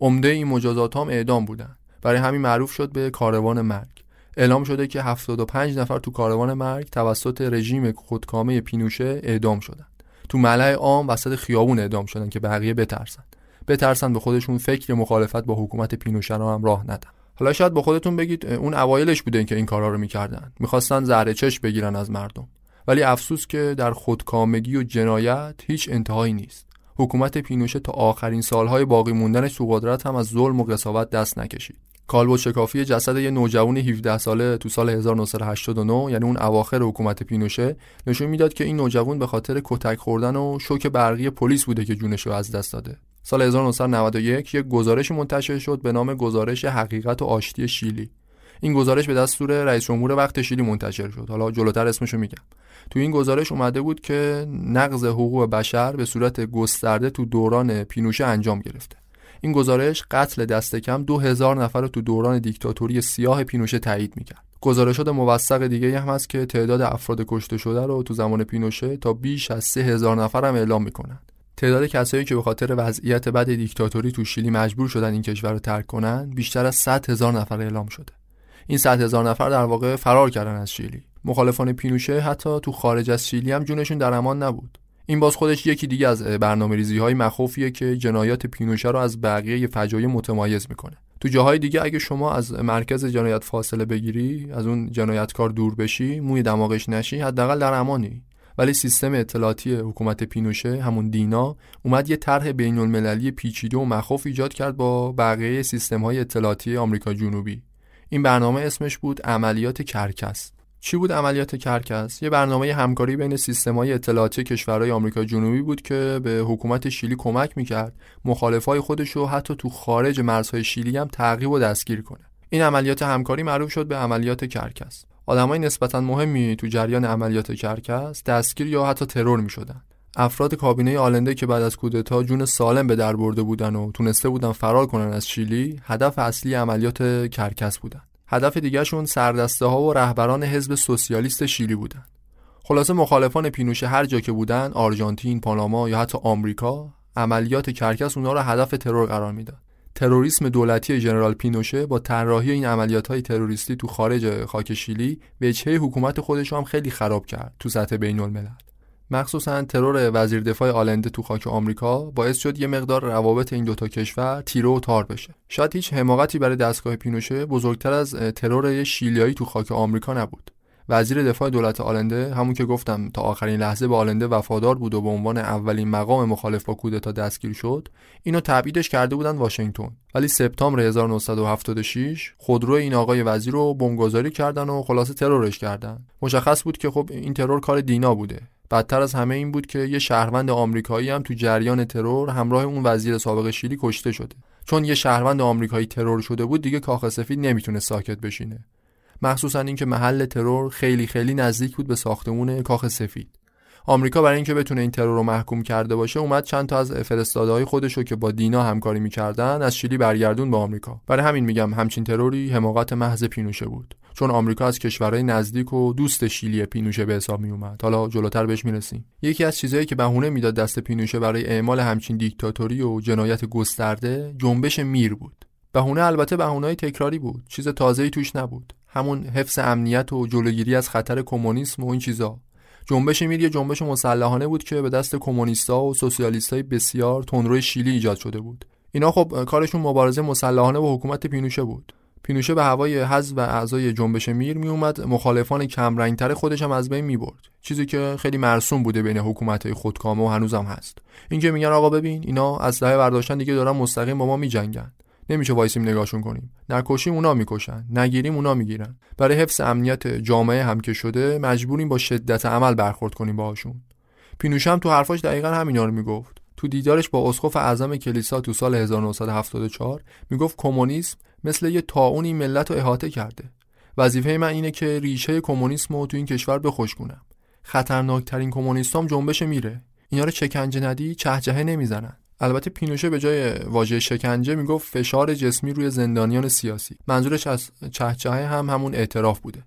عمده این مجازات هم اعدام بودن. برای همین معروف شد به کاروان مرگ. اعلام شده که 75 نفر تو کاروان مرگ توسط رژیم خودکامه پینوشه اعدام شدن تو ملع عام وسط خیابون اعدام شدن که بقیه بترسن بترسن به خودشون فکر مخالفت با حکومت پینوشه رو هم راه ندن. حالا شاید با خودتون بگید اون اوایلش بوده که این کارا رو می‌کردن. می‌خواستن زهره چش بگیرن از مردم. ولی افسوس که در خودکامگی و جنایت هیچ انتهایی نیست. حکومت پینوشه تا آخرین سالهای باقی موندنش تو قدرت هم از ظلم و قساوت دست نکشید. کالبد شکافی جسد یه نوجوان 17 ساله تو سال 1989 یعنی اون اواخر حکومت پینوشه نشون می‌داد که این نوجوان به خاطر کتک خوردن و شوک برقی پلیس بوده که جونش رو از دست داده. سال 1991 یک گزارش منتشر شد به نام گزارش حقیقت و آشتی شیلی. این گزارش به دستور رئیس جمهور وقت شیلی منتشر شد. حالا جلوتر اسمشو میگم. تو این گزارش اومده بود که نقض حقوق بشر به صورت گسترده تو دوران پینوشه انجام گرفته. این گزارش قتل دست کم دو هزار نفر رو تو دوران دیکتاتوری سیاه پینوشه تایید می‌کرد. گزارشات موثق دیگه هم هست که تعداد افراد کشته شده رو تو زمان پینوشه تا بیش از سه هزار نفر هم اعلام می‌کنن تعداد کسایی که به خاطر وضعیت بد دیکتاتوری تو شیلی مجبور شدن این کشور رو ترک کنن بیشتر از 100 هزار نفر اعلام شده. این 100 هزار نفر در واقع فرار کردن از شیلی. مخالفان پینوشه حتی تو خارج از شیلی هم جونشون در امان نبود. این باز خودش یکی دیگه از برنامه ریزی های مخوفیه که جنایات پینوشه رو از بقیه فجایع متمایز می‌کنه. تو جاهای دیگه اگه شما از مرکز جنایت فاصله بگیری از اون جنایتکار دور بشی موی دماغش نشی حداقل در امانی. ولی سیستم اطلاعاتی حکومت پینوشه همون دینا اومد یه طرح بین المللی پیچیده و مخوف ایجاد کرد با بقیه سیستم های اطلاعاتی آمریکا جنوبی. این برنامه اسمش بود عملیات کرکس. چی بود عملیات کرکس؟ یه برنامه همکاری بین سیستم‌های اطلاعاتی کشورهای آمریکا جنوبی بود که به حکومت شیلی کمک می‌کرد مخالفای خودش رو حتی تو خارج مرزهای شیلی هم تعقیب و دستگیر کنه. این عملیات همکاری معروف شد به عملیات کرکس. آدمای نسبتا مهمی تو جریان عملیات کرکس دستگیر یا حتی ترور می‌شدن. افراد کابینه آلنده که بعد از کودتا جون سالم به در برده بودن و تونسته بودن فرار کنن از شیلی هدف اصلی عملیات کرکس بودن هدف دیگرشون سردسته ها و رهبران حزب سوسیالیست شیلی بودن خلاصه مخالفان پینوشه هر جا که بودن آرژانتین، پاناما یا حتی آمریکا عملیات کرکس اونا رو هدف ترور قرار می‌داد. تروریسم دولتی ژنرال پینوشه با طراحی این عملیات های تروریستی تو خارج خاک شیلی وجهه حکومت خودش هم خیلی خراب کرد تو سطح بین الملل. مخصوصا ترور وزیر دفاع آلنده تو خاک آمریکا باعث شد یه مقدار روابط این دوتا کشور تیره و تار بشه. شاید هیچ حماقتی برای دستگاه پینوشه بزرگتر از ترور شیلیایی تو خاک آمریکا نبود. وزیر دفاع دولت آلنده همون که گفتم تا آخرین لحظه به آلنده وفادار بود و به عنوان اولین مقام مخالف با کودتا دستگیر شد اینو تبعیدش کرده بودن واشنگتن. ولی سپتامبر 1976 خودرو این آقای وزیر رو بمبگذاری کردن و خلاصه ترورش کردن. مشخص بود که خب این ترور کار دینا بوده. بدتر از همه این بود که یه شهروند آمریکایی هم تو جریان ترور همراه اون وزیر سابق شیلی کشته شده. چون یه شهروند آمریکایی ترور شده بود دیگه کاخ سفید نمی‌تونه ساکت بشینه. مخصوصا اینکه محل ترور خیلی خیلی نزدیک بود به ساختمون کاخ سفید. آمریکا برای اینکه بتونه این ترور رو محکوم کرده باشه اومد چند تا از فرستاده‌های خودش رو که با دینا همکاری می‌کردن از شیلی برگردون به آمریکا. برای همین میگم همچین تروری حماقت محض پینوشه بود. چون آمریکا از کشورهای نزدیک و دوست شیلی پینوشه به حساب می اومد حالا جلوتر بهش می‌رسیم. یکی از چیزهایی که بهونه می‌داد دست پینوشه برای اعمال همچین دیکتاتوری و جنایت گسترده جنبش میر بود. بهونه البته بهونه‌های تکراری بود. چیز تازه‌ای توش نبود. همون حفظ امنیت و جلوگیری از خطر کمونیسم و این چیزا. جنبش میر یه جنبش مسلحانه بود که به دست کمونیستا و سوسیالیستای بسیار تندرو شیلی ایجاد شده بود. اینا خب کارشون مبارزه مسلحانه با حکومت پینوشه بود. پینوشه به هوای حزب و اعضای جنبش میر می اومد مخالفان کمرنگتر خودش هم از بین می برد چیزی که خیلی مرسوم بوده بین حکومت های خودکامه و هنوزم هست. اینکه میگن آقا ببین اینا از دهه برداشتن دیگه دارن مستقیم با ما میجنگن. نمیشه وایسیم نگاهشون کنیم. نکشیم اونا می‌کشن. نگیریم اونا می‌گیرن. برای حفظ امنیت جامعه هم که شده مجبوریم با شدت عمل برخورد کنیم باهاشون. پینوشه هم تو حرفاش دقیقا همینا رو می‌گفت. تو دیدارش با اسقف اعظم کلیسا تو سال 1974 می‌گفت کمونیسم مثل یه طاعونی ملت رو احاطه کرده. وظیفه من اینه که ریشه کمونیسم رو تو این کشور بخشگونم خطرناکترین کمونیستام جنبش میره. اینا رو چکنجه ندی چهجهه نمی‌زنن. البته پینوشه به جای واژه شکنجه می‌گفت فشار جسمی روی زندانیان سیاسی. منظورش از چهچهه هم همون اعتراف بوده.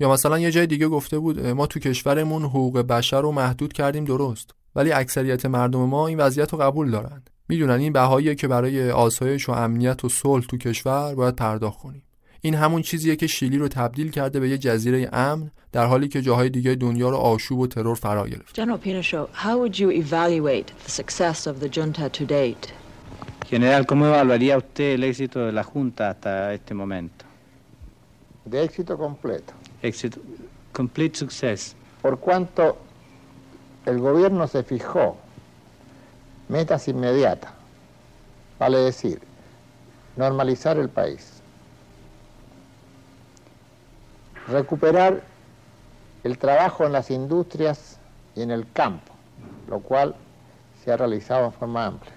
یا مثلا یه جای دیگه گفته بود ما تو کشورمون حقوق بشر رو محدود کردیم درست. ولی اکثریت مردم ما این وضعیت رو قبول دارن. می‌دونن این بهاییه که برای آسایش و امنیت و صلح تو کشور باید پرداخت کنیم این همون چیزیه که شیلی رو تبدیل کرده به یه جزیره امن در حالی که جاهای دیگه دنیا رو آشوب و ترور فرا گرفت. General Pinochet, how would you evaluate the success of the junta to date? General, ¿cómo evaluaría usted el éxito de la junta hasta este momento? De éxito completo. Éxito, complete success. Por cuanto el gobierno se fijó metas inmediatas, vale decir, normalizar el país, recuperar el trabajo en las industrias y en el campo, lo cual se ha realizado en forma amplia.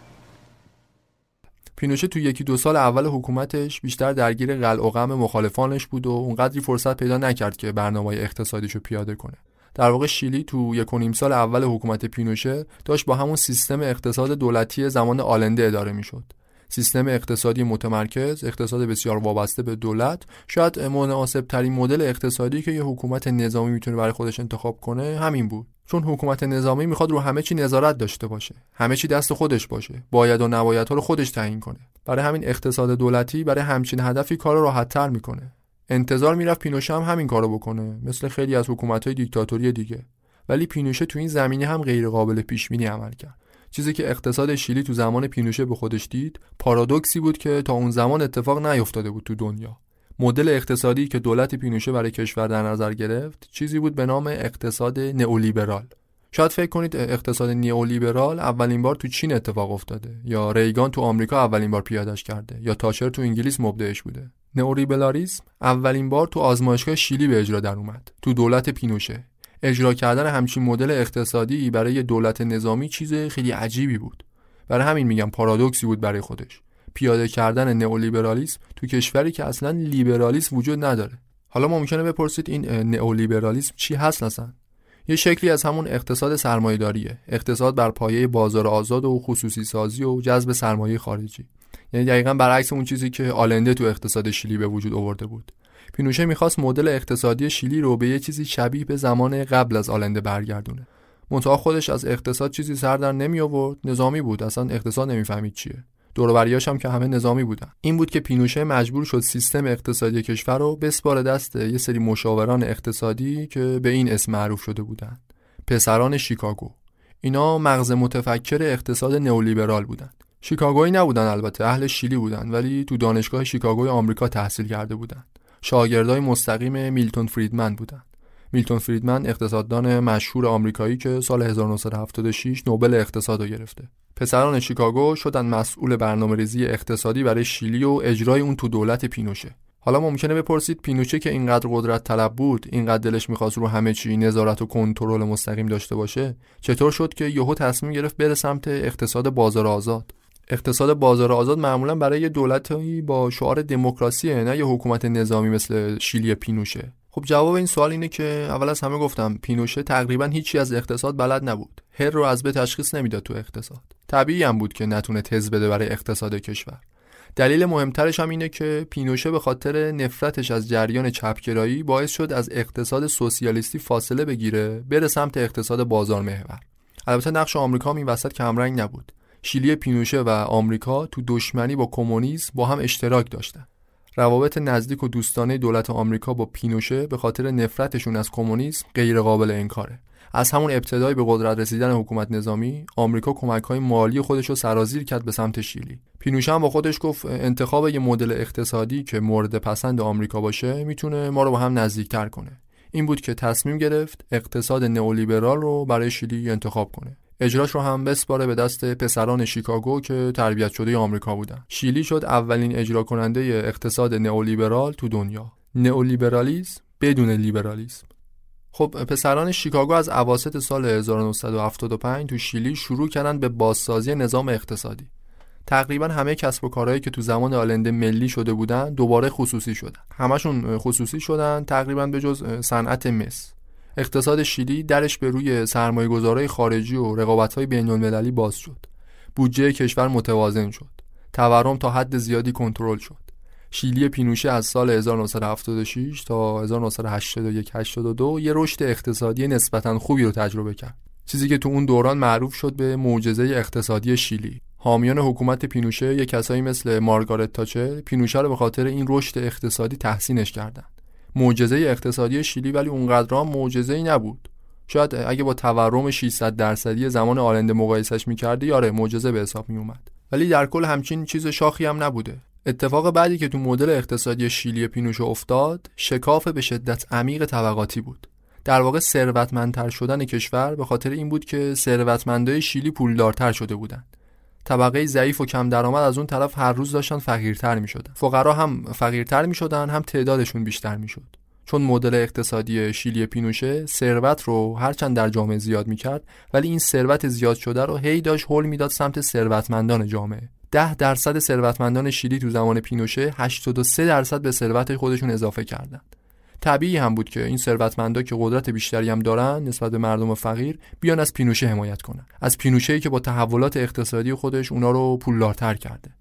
پینوشه تو یکی دو سال اول حکومتش بیشتر درگیر قلع و غم مخالفانش بود و اونقدری فرصت پیدا نکرد که برنامه اقتصادیشو پیاده کنه. در واقع شیلی تو یک و نیم سال اول حکومت پینوشه داشت با همون سیستم اقتصاد دولتی زمان آلنده اداره می‌شد. سیستم اقتصادی متمرکز، اقتصاد بسیار وابسته به دولت، شاید مناسب ترین مدل اقتصادی که یه حکومت نظامی می‌تونه برای خودش انتخاب کنه همین بود. چون حکومت نظامی می‌خواد رو همه چی نظارت داشته باشه همه چی دست خودش باشه باید و نباید ها رو خودش تعیین کنه برای همین اقتصاد دولتی برای همچین هدفی کار راحت تر می‌کنه انتظار می‌رفت پینوشه هم همین کارو بکنه مثل خیلی از حکومت های دیکتاتوری دیگه. ولی پینوشه تو این زمینه هم غیر قابل پیش بینی عمل کرد. چیزی که اقتصاد شیلی تو زمان پینوشه به خودش دید پارادوکسی بود که تا اون زمان اتفاق نیفتاده بود تو دنیا. مدل اقتصادی که دولت پینوشه برای کشور در نظر گرفت چیزی بود به نام اقتصاد نئولیبرال. شاید فکر کنید اقتصاد نیولیبرال اولین بار تو چین اتفاق افتاده یا ریگان تو آمریکا اولین بار پیادش کرده یا تاچر تو انگلیس مبدعش بوده. نئولیبرالیسم اولین بار تو آزمایشگاه شیلی به اجرا در اومد تو دولت پینوشه. اجرا کردن همچین مدل اقتصادی برای دولت نظامی چیز خیلی عجیبی بود. برای همین میگم پارادوکسی بود برای خودش. پیاده کردن نئولیبرالیسم تو کشوری که اصلا لیبرالیسم وجود نداره. حالا ممکنه بپرسید این نئولیبرالیسم چی هست اصلا یه شکلی از همون اقتصاد سرمایه‌داریه. اقتصاد بر پایه بازار آزاد و خصوصی سازی و جذب سرمایه خارجی. یعنی دقیقا برعکس اون چیزی که آلنده تو اقتصاد شیلی به وجود آورده بود. پینوشه می‌خواست مدل اقتصادی شیلی رو به یه چیزی شبیه به زمان قبل از آلنده برگردونه. منتها خودش از اقتصاد چیزی سر در نمی آورد نظامی بود. اصلا اقتصاد نمی‌فهمید چیه. دوروبریاش هم که همه نظامی بودن. این بود که پینوشه مجبور شد سیستم اقتصادی کشور رو بسپاره دست یه سری مشاوران اقتصادی که به این اسم معروف شده بودند پسران شیکاگو. اینا مغز متفکر اقتصاد نئولیبرال بودند شیکاگویی نبودن البته اهل شیلی بودن ولی تو دانشگاه شیکاگوی آمریکا تحصیل کرده بودند شاگردای مستقیم میلتون فریدمن بودند میلتون فریدمن اقتصاددان مشهور آمریکایی که سال 1976 نوبل اقتصاد رو گرفته. پسران شیکاگو شدن مسئول برنامه ریزی اقتصادی برای شیلی و اجرای اون تو دولت پینوشه. حالا ممکنه بپرسید پینوشه که اینقدر قدرت طلب بود اینقدر دلش می‌خواست رو همه چی نظارت و کنترل مستقیم داشته باشه؟ چطور شد که یهو تصمیم گرفت بره سمت اقتصاد بازار آزاد؟ اقتصاد بازار آزاد معمولا برای دولتی با شعار دموکراسی نه یه حکومت نظامی مثل شیلی پینوشه. خب جواب این سوال اینه که اول از همه گفتم پینوشه تقریبا هیچی از اقتصاد بلد نبود. هر رو از به تشخیص نمی‌داد تو اقتصاد. طبیعی هم بود که نتونه تز بده برای اقتصاد کشور. دلیل مهمترش هم اینه که پینوشه به خاطر نفرتش از جریان چپگرایی باعث شد از اقتصاد سوسیالیستی فاصله بگیره بره سمت اقتصاد بازار محور البته نقش آمریکا این وسط کمرنگ نبود. شیلی پینوشه و آمریکا تو دشمنی با کمونیسم با هم اشتراک داشتن. روابط نزدیک و دوستانه دولت آمریکا با پینوشه به خاطر نفرتشون از کمونیسم غیر قابل انکاره. از همون ابتدای به قدرت رسیدن حکومت نظامی آمریکا کمک های مالی خودش رو سرازیر کرد به سمت شیلی. پینوشه هم با خودش گفت انتخاب یه مدل اقتصادی که مورد پسند آمریکا باشه می‌تونه ما رو با هم نزدیکتر کنه. این بود که تصمیم گرفت اقتصاد نئولیبرال رو برای شیلی انتخاب کنه. اجراش رو هم بسپاره به دست پسران شیکاگو که تربیت شده آمریکا بودن. شیلی شد اولین اجرا کننده اقتصاد نئولیبرال تو دنیا. نئولیبرالیسم بدون لیبرالیسم. خب پسران شیکاگو از اواسط سال 1975 تو شیلی شروع کردن به بازسازی نظام اقتصادی. تقریبا همه کسب و کارهایی که تو زمان آلنده ملی شده بودن دوباره خصوصی شدن. همشون خصوصی شدن تقریبا به جز صنعت مس اقتصاد شیلی درش به روی سرمایه گذارای خارجی و رقابت های بین المللی باز شد. بودجه کشور متوازن شد. تورم تا حد زیادی کنترل شد. شیلی پینوشه از سال 1976 تا 1981 82 یه رشد اقتصادی نسبتا خوبی رو تجربه کرد. چیزی که تو اون دوران معروف شد به معجزه اقتصادی شیلی. حامیان حکومت پینوشه یه کسایی مثل مارگارت تاچر پینوشه رو به خاطر این رشد اقتصادی تحسینش کردند معجزه اقتصادی شیلی ولی اونقدر هم معجزه ای نبود. شاید اگه با تورم 600 درصدی زمان آلنده مقایسش می‌کردی یاره معجزه به حساب میومد ولی در کل همچین چیز شاخی هم نبوده. اتفاق بعدی که تو مدل اقتصادی شیلی پینوشه افتاد شکاف به شدت عمیق طبقاتی بود. در واقع ثروتمندتر شدن کشور به خاطر این بود که ثروتمندای شیلی پولدارتر شده بودند. طبقه ضعیف و کم درآمد از اون طرف هر روز داشتن فقیرتر می شدن فقرا هم فقیرتر می شدن هم تعدادشون بیشتر می شد چون مدل اقتصادی شیلی پینوشه ثروت رو هرچند در جامعه زیاد می کرد ولی این ثروت زیاد شده رو هی داشت هول می‌داد سمت ثروتمندان جامعه. ده درصد ثروتمندان شیلی تو زمان پینوشه 83 درصد به ثروت خودشون اضافه کردند طبیعی هم بود که این ثروتمندا که قدرت بیشتری هم دارن نسبت به مردم فقیر بیان از پینوشه حمایت کنن. از پینوشه که با تحولات اقتصادی خودش اونا رو پولدارتر کرده.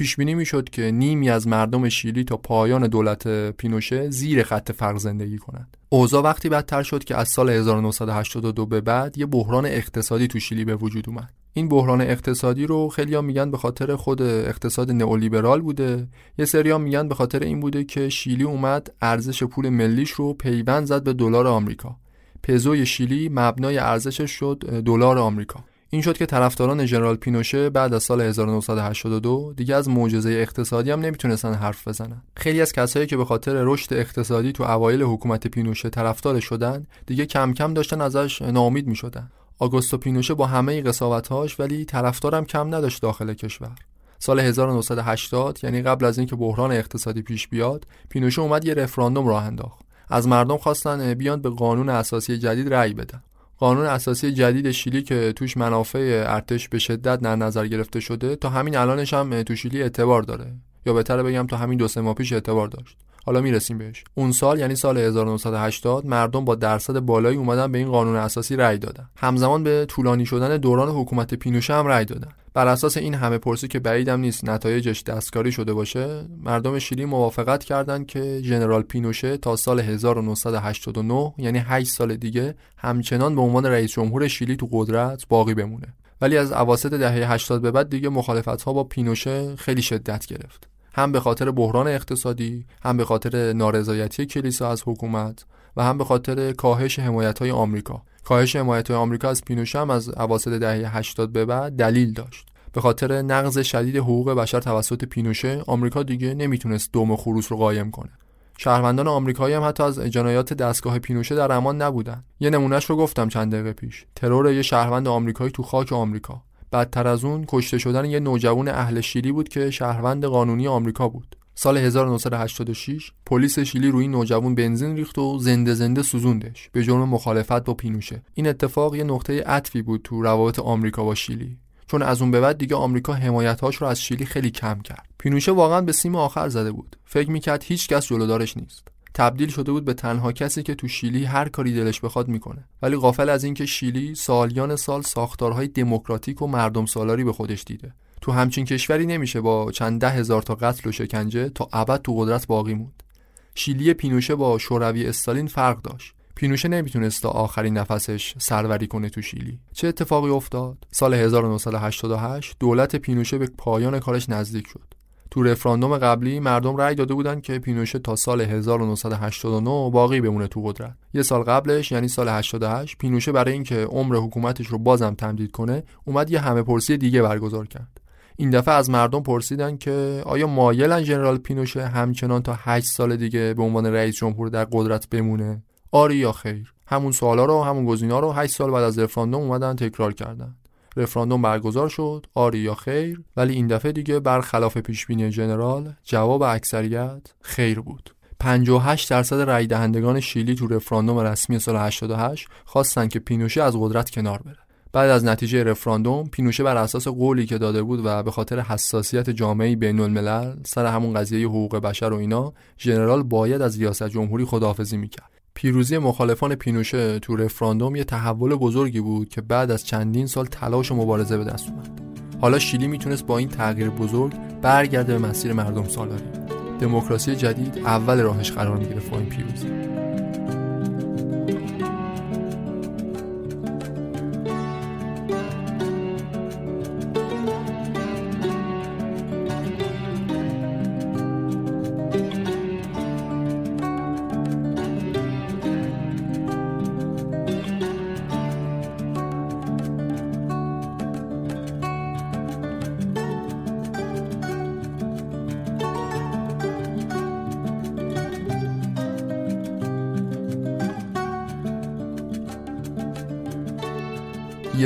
پیش بینی می‌شد که نیمی از مردم شیلی تا پایان دولت پینوشه زیر خط فقر زندگی کنند. اوضاع وقتی بدتر شد که از سال 1982 به بعد یه بحران اقتصادی تو شیلی به وجود اومد. این بحران اقتصادی رو خیلی میگن به خاطر خود اقتصاد نئولیبرال بوده یه سری میگن به خاطر این بوده که شیلی اومد ارزش پول ملیش رو پیوند زد به دلار آمریکا پزوی شیلی مبنای ارزشش شد دلار آمریکا این شد که طرفداران ژنرال پینوشه بعد از سال 1982 دیگه از معجزه اقتصادی هم نمی‌تونستن حرف بزنن. خیلی از کسایی که به خاطر رشد اقتصادی تو اوایل حکومت پینوشه طرفدار شدن دیگه کم کم داشتن ازش ناامید می‌شدن. آگوستو پینوشه با همه قساوت‌هاش ولی طرفدارم کم نداشت داخل کشور. سال 1980 یعنی قبل از اینکه بحران اقتصادی پیش بیاد پینوشه اومد یه رفراندوم راه انداخت. از مردم خواستن بیان به قانون اساسی جدید رأی بدن. قانون اساسی جدید شیلی که توش منافع ارتش به شدت در نظر گرفته شده تا همین الانش هم تو شیلی اعتبار داره. یا بهتره بگم تا همین دو سه ماه پیش اعتبار داشت. حالا می‌رسیم بهش. اون سال یعنی سال 1980 مردم با درصد بالایی اومدن به این قانون اساسی رأی دادن. همزمان به طولانی شدن دوران حکومت پینوشه هم رأی دادن. بر اساس این همه پرسی که بعیدم نیست نتایجش دستکاری شده باشه مردم شیلی موافقت کردند که ژنرال پینوشه تا سال 1989 یعنی 8 سال دیگه همچنان به عنوان رئیس جمهور شیلی تو قدرت باقی بمونه. ولی از اواسط دهه 80 به بعد دیگه مخالفت ها با پینوشه خیلی شدت گرفت. هم به خاطر بحران اقتصادی هم به خاطر نارضایتی کلیسا از حکومت و هم به خاطر کاهش حمایت های آمریکا. کاهش حمایت آمریکا از پینوشه هم از اواسط دهه 80 به بعد دلیل داشت. به خاطر نقض شدید حقوق بشر توسط پینوشه آمریکا دیگه نمی‌تونست دوم خروس رو قایم کنه. شهروندان آمریکایی هم حتی از جنایات دستگاه پینوشه در امان نبودن. یه نمونهش رو گفتم چند دقیقه پیش. ترور یه شهروند آمریکایی تو خاک آمریکا. بدتر از اون کشته شدن یه نوجوان اهل شیلی بود که شهروند قانونی آمریکا بود. سال 1986 پلیس شیلی روی نوجوان بنزین ریخت و زنده زنده سوزوندش. به جرم مخالفت با پینوشه. این اتفاق یه نقطه عطفی بود تو روابط آمریکا با شیلی. چون از اون به بعد دیگه آمریکا حمایتاش رو از شیلی خیلی کم کرد. پینوشه واقعا به سیم آخر زده بود. فکر می‌کرد هیچ کس جلودارش نیست. تبدیل شده بود به تنها کسی که تو شیلی هر کاری دلش بخواد می‌کنه. ولی غافل از اینکه شیلی سالیان سال ساختارهای دموکراتیک و مردم سالاری به خودش دیده. تو همچین کشوری نمیشه با چند ده هزار تا قتل و شکنجه تا ابد تو قدرت باقی موند. شیلی پینوشه با شوروی استالین فرق داشت. پینوشه نمی‌تونست تا آخرین نفسش سروری کنه تو شیلی. چه اتفاقی افتاد؟ سال 1988 دولت پینوشه به پایان کارش نزدیک شد. تو رفراندوم قبلی مردم رأی داده بودن که پینوشه تا سال 1989 باقی بمونه تو قدرت. یه سال قبلش یعنی سال 88 پینوشه برای اینکه عمر حکومتش رو بازم تمدید کنه اومد یه همه پرسی دیگه برگزار کرد. این دفعه از مردم پرسیدن که آیا مایلن ژنرال پینوشه همچنان تا 8 سال دیگه به عنوان رئیس جمهور در قدرت بمونه؟ آری یا خیر. همون سوالا رو همون گزینا رو 8 سال بعد از رفراندوم اومدن تکرار کردن. رفراندوم برگزار شد آری یا خیر ولی این دفعه دیگه برخلاف پیشبینی جنرال جواب اکثریت خیر بود. 58 درصد رای دهندگان شیلی تو رفراندوم رسمی سال 88 خواستن که پینوشه از قدرت کنار بره. بعد از نتیجه رفراندوم پینوشه بر اساس قولی که داده بود و به خاطر حساسیت جامعه بین الملل سر همون قضیه حقوق بشر و اینا ژنرال باید از ریاست جمهوری خداحافظی می‌کرد. پیروزی مخالفان پینوشه تو رفراندوم یه تحول بزرگی بود که بعد از چندین سال تلاش و مبارزه به دست اومد. حالا شیلی می‌تونست با این تغییر بزرگ برگرده به مسیر مردم سالاری. دموکراسی جدید اول راهش قرار می‌گیره با این پیروزی.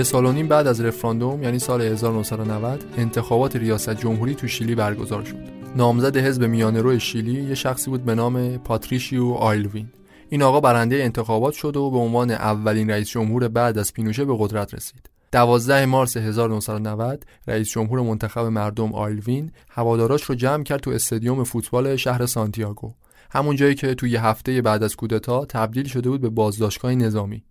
سال و نیم بعد از رفراندوم یعنی سال 1990 انتخابات ریاست جمهوری تو شیلی برگزار شد. نامزد حزب میانه رو شیلی یه شخصی بود به نام پاتریشیو آیلوین. این آقا برنده انتخابات شد و به عنوان اولین رئیس جمهور بعد از پینوشه به قدرت رسید. 12 مارس 1990 رئیس جمهور منتخب مردم آیلوین هواداراش رو جمع کرد تو استادیوم فوتبال شهر سانتیاگو. همون جایی که توی هفته بعد از کودتا تبدیل شده بود به بازداشتگاه نظامی.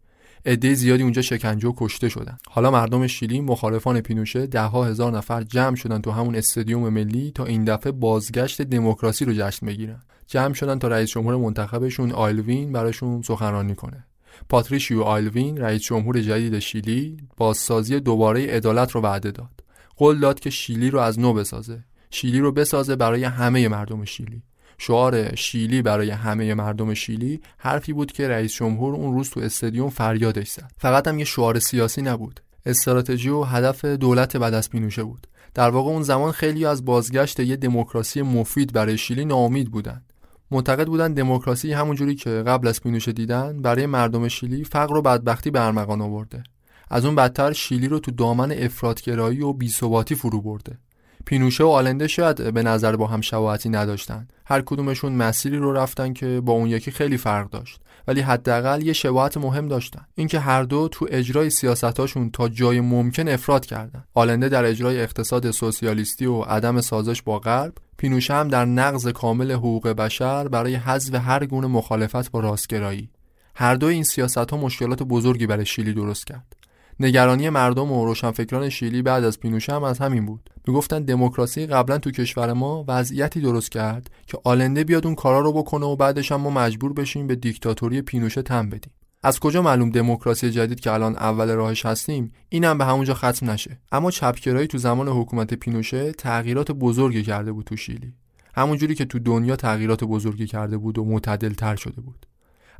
عده زیادی اونجا شکنجه و کشته شدن. حالا مردم شیلی مخالفان پینوشه ده ها هزار نفر جمع شدن تو همون استادیوم ملی تا این دفعه بازگشت دموکراسی رو جشن بگیرن. جمع شدن تا رئیس جمهور منتخبشون آیلوین براشون سخنرانی کنه. پاتریشیو آیلوین رئیس جمهور جدید شیلی بازسازی دوباره عدالت رو وعده داد. قول داد که شیلی رو از نو بسازه. شیلی رو بسازه برای همه مردم شیلی. شعار شیلی برای همه مردم شیلی حرفی بود که رئیس جمهور اون روز تو استادیوم فریادش زد. فقط هم یه شعار سیاسی نبود. استراتژی و هدف دولت بعد از پینوشه بود. در واقع اون زمان خیلی از بازگشت یه دموکراسی مفید برای شیلی ناامید بودند معتقد بودن دموکراسی همونجوری که قبل از پینوشه دیدن برای مردم شیلی فقر و بدبختی به ارمغان آورده. از اون بدتر شیلی رو تو دامن افراطگرایی و بیثباتی فرو برده. پینوشه و آلنده شاید به نظر با هم شباهتی نداشتن هر کدومشون مسیری رو رفتن که با اون یکی خیلی فرق داشت. ولی حداقل یه شباهت مهم داشتن. اینکه هر دو تو اجرای سیاستاشون تا جای ممکن افراد کردن. آلنده در اجرای اقتصاد سوسیالیستی و عدم سازش با غرب پینوشه هم در نقض کامل حقوق بشر برای حذف هر گونه مخالفت با راستگرایی. هر دو این سیاست ها مشکلات بزرگی برای شیلی درست کرد. نگرانی مردم و روشنفکران شیلی بعد از پینوشه هم از همین بود. می‌گفتن دموکراسی قبلا تو کشور ما وضعیتی درست کرد که آلنده بیاد اون کارا رو بکنه و بعدش هم ما مجبور بشیم به دیکتاتوری پینوشه تن بدیم. از کجا معلوم دموکراسی جدید که الان اول راهش هستیم؟ اینم به همونجا ختم نشه. اما چپگرایی تو زمان حکومت پینوشه تغییرات بزرگی کرده بود تو شیلی. همونجوری که تو دنیا تغییرات بزرگی کرده بود و معتدل تر شده بود.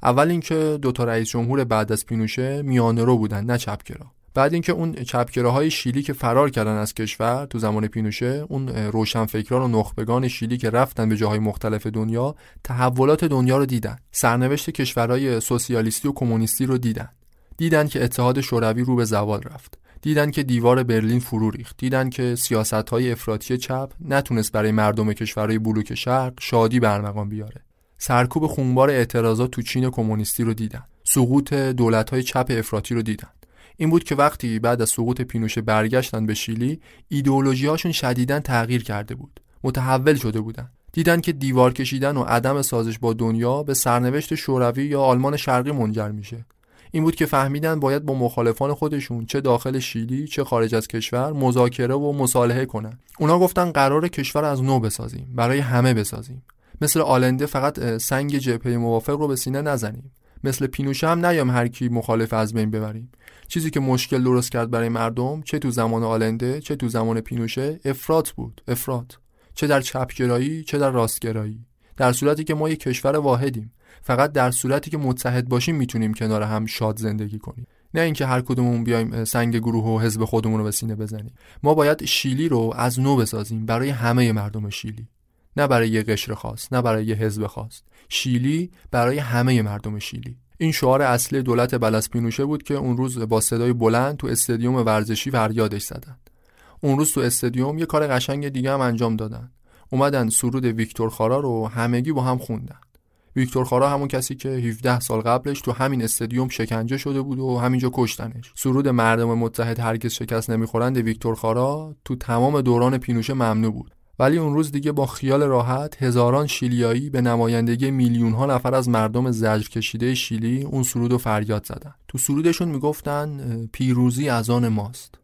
اول اینکه دو تا رئیس جمهور بعد از پینوشه میانه رو بودن نه چپگرا بعد اینکه اون چپگراهای شیلی که فرار کردن از کشور تو زمان پینوشه اون روشنفکران و نخبگان شیلی که رفتن به جاهای مختلف دنیا تحولات دنیا رو دیدن. سرنوشت کشورهای سوسیالیستی و کمونیستی رو دیدن. دیدن که اتحاد شوروی رو به زوال رفت. دیدن که دیوار برلین فرو ریخت. دیدن که سیاست های افراطی چپ نتونست برای مردم کشورهای بلوک شرق شادی برمقام بیاره. سرکوب خونبار اعتراضات تو چین کمونیستی رو دیدن. سقوط دولت‌های چپ افراطی رو دیدن. این بود که وقتی بعد از سقوط پینوشه برگشتن به شیلی ایدئولوژیهاشون شدیدا تغییر کرده بود. متحول شده بودن. دیدن که دیوار کشیدن و عدم سازش با دنیا به سرنوشت شوروی یا آلمان شرقی منجر میشه. این بود که فهمیدن باید با مخالفان خودشون چه داخل شیلی چه خارج از کشور مذاکره و مصالحه کنن. اونا گفتن قرار کشور از نو بسازیم برای همه بسازیم. مثل آلنده فقط سنگ جبهه موافق رو به سینه نزنیم. مثل پینوشه هم نیام هر کی مخالف از بین ببریم. چیزی که مشکل درست کرد برای مردم چه تو زمان آلنده چه تو زمان پینوشه افراط بود افراط. چه در چپگرایی چه در راستگرایی. در صورتی که ما یک کشور واحدیم. فقط در صورتی که متحد باشیم می‌تونیم کنار هم شاد زندگی کنیم. نه اینکه هر کدومون بیایم سنگ گروه و حزب خودمون رو به سینه بزنیم. ما باید شیلی رو از نو بسازیم برای همه مردم شیلی. نه برای یه قشر خاص نه برای یه حزب خاص. شیلی برای همه مردم شیلی. این شعار اصلی دولت بلس پینوشه بود که اون روز با صدای بلند تو استادیوم ورزشی فریادش زدن. اون روز تو استادیوم یه کار قشنگ دیگه هم انجام دادن. اومدن سرود ویکتور خارا رو همگی با هم خوندن. ویکتور خارا همون کسی که 17 سال قبلش تو همین استادیوم شکنجه شده بود و همینجا کشتنش. سرود مردم متحد هرگز شکست نمی‌خورند ویکتور خارا تو تمام دوران پینوشه ممنوع بود. ولی اون روز دیگه با خیال راحت هزاران شیلیایی به نمایندگی میلیون ها نفر از مردم زجر کشیده شیلی اون سرود و فریاد زدن. تو سرودشون می‌گفتن پیروزی از آن ماست.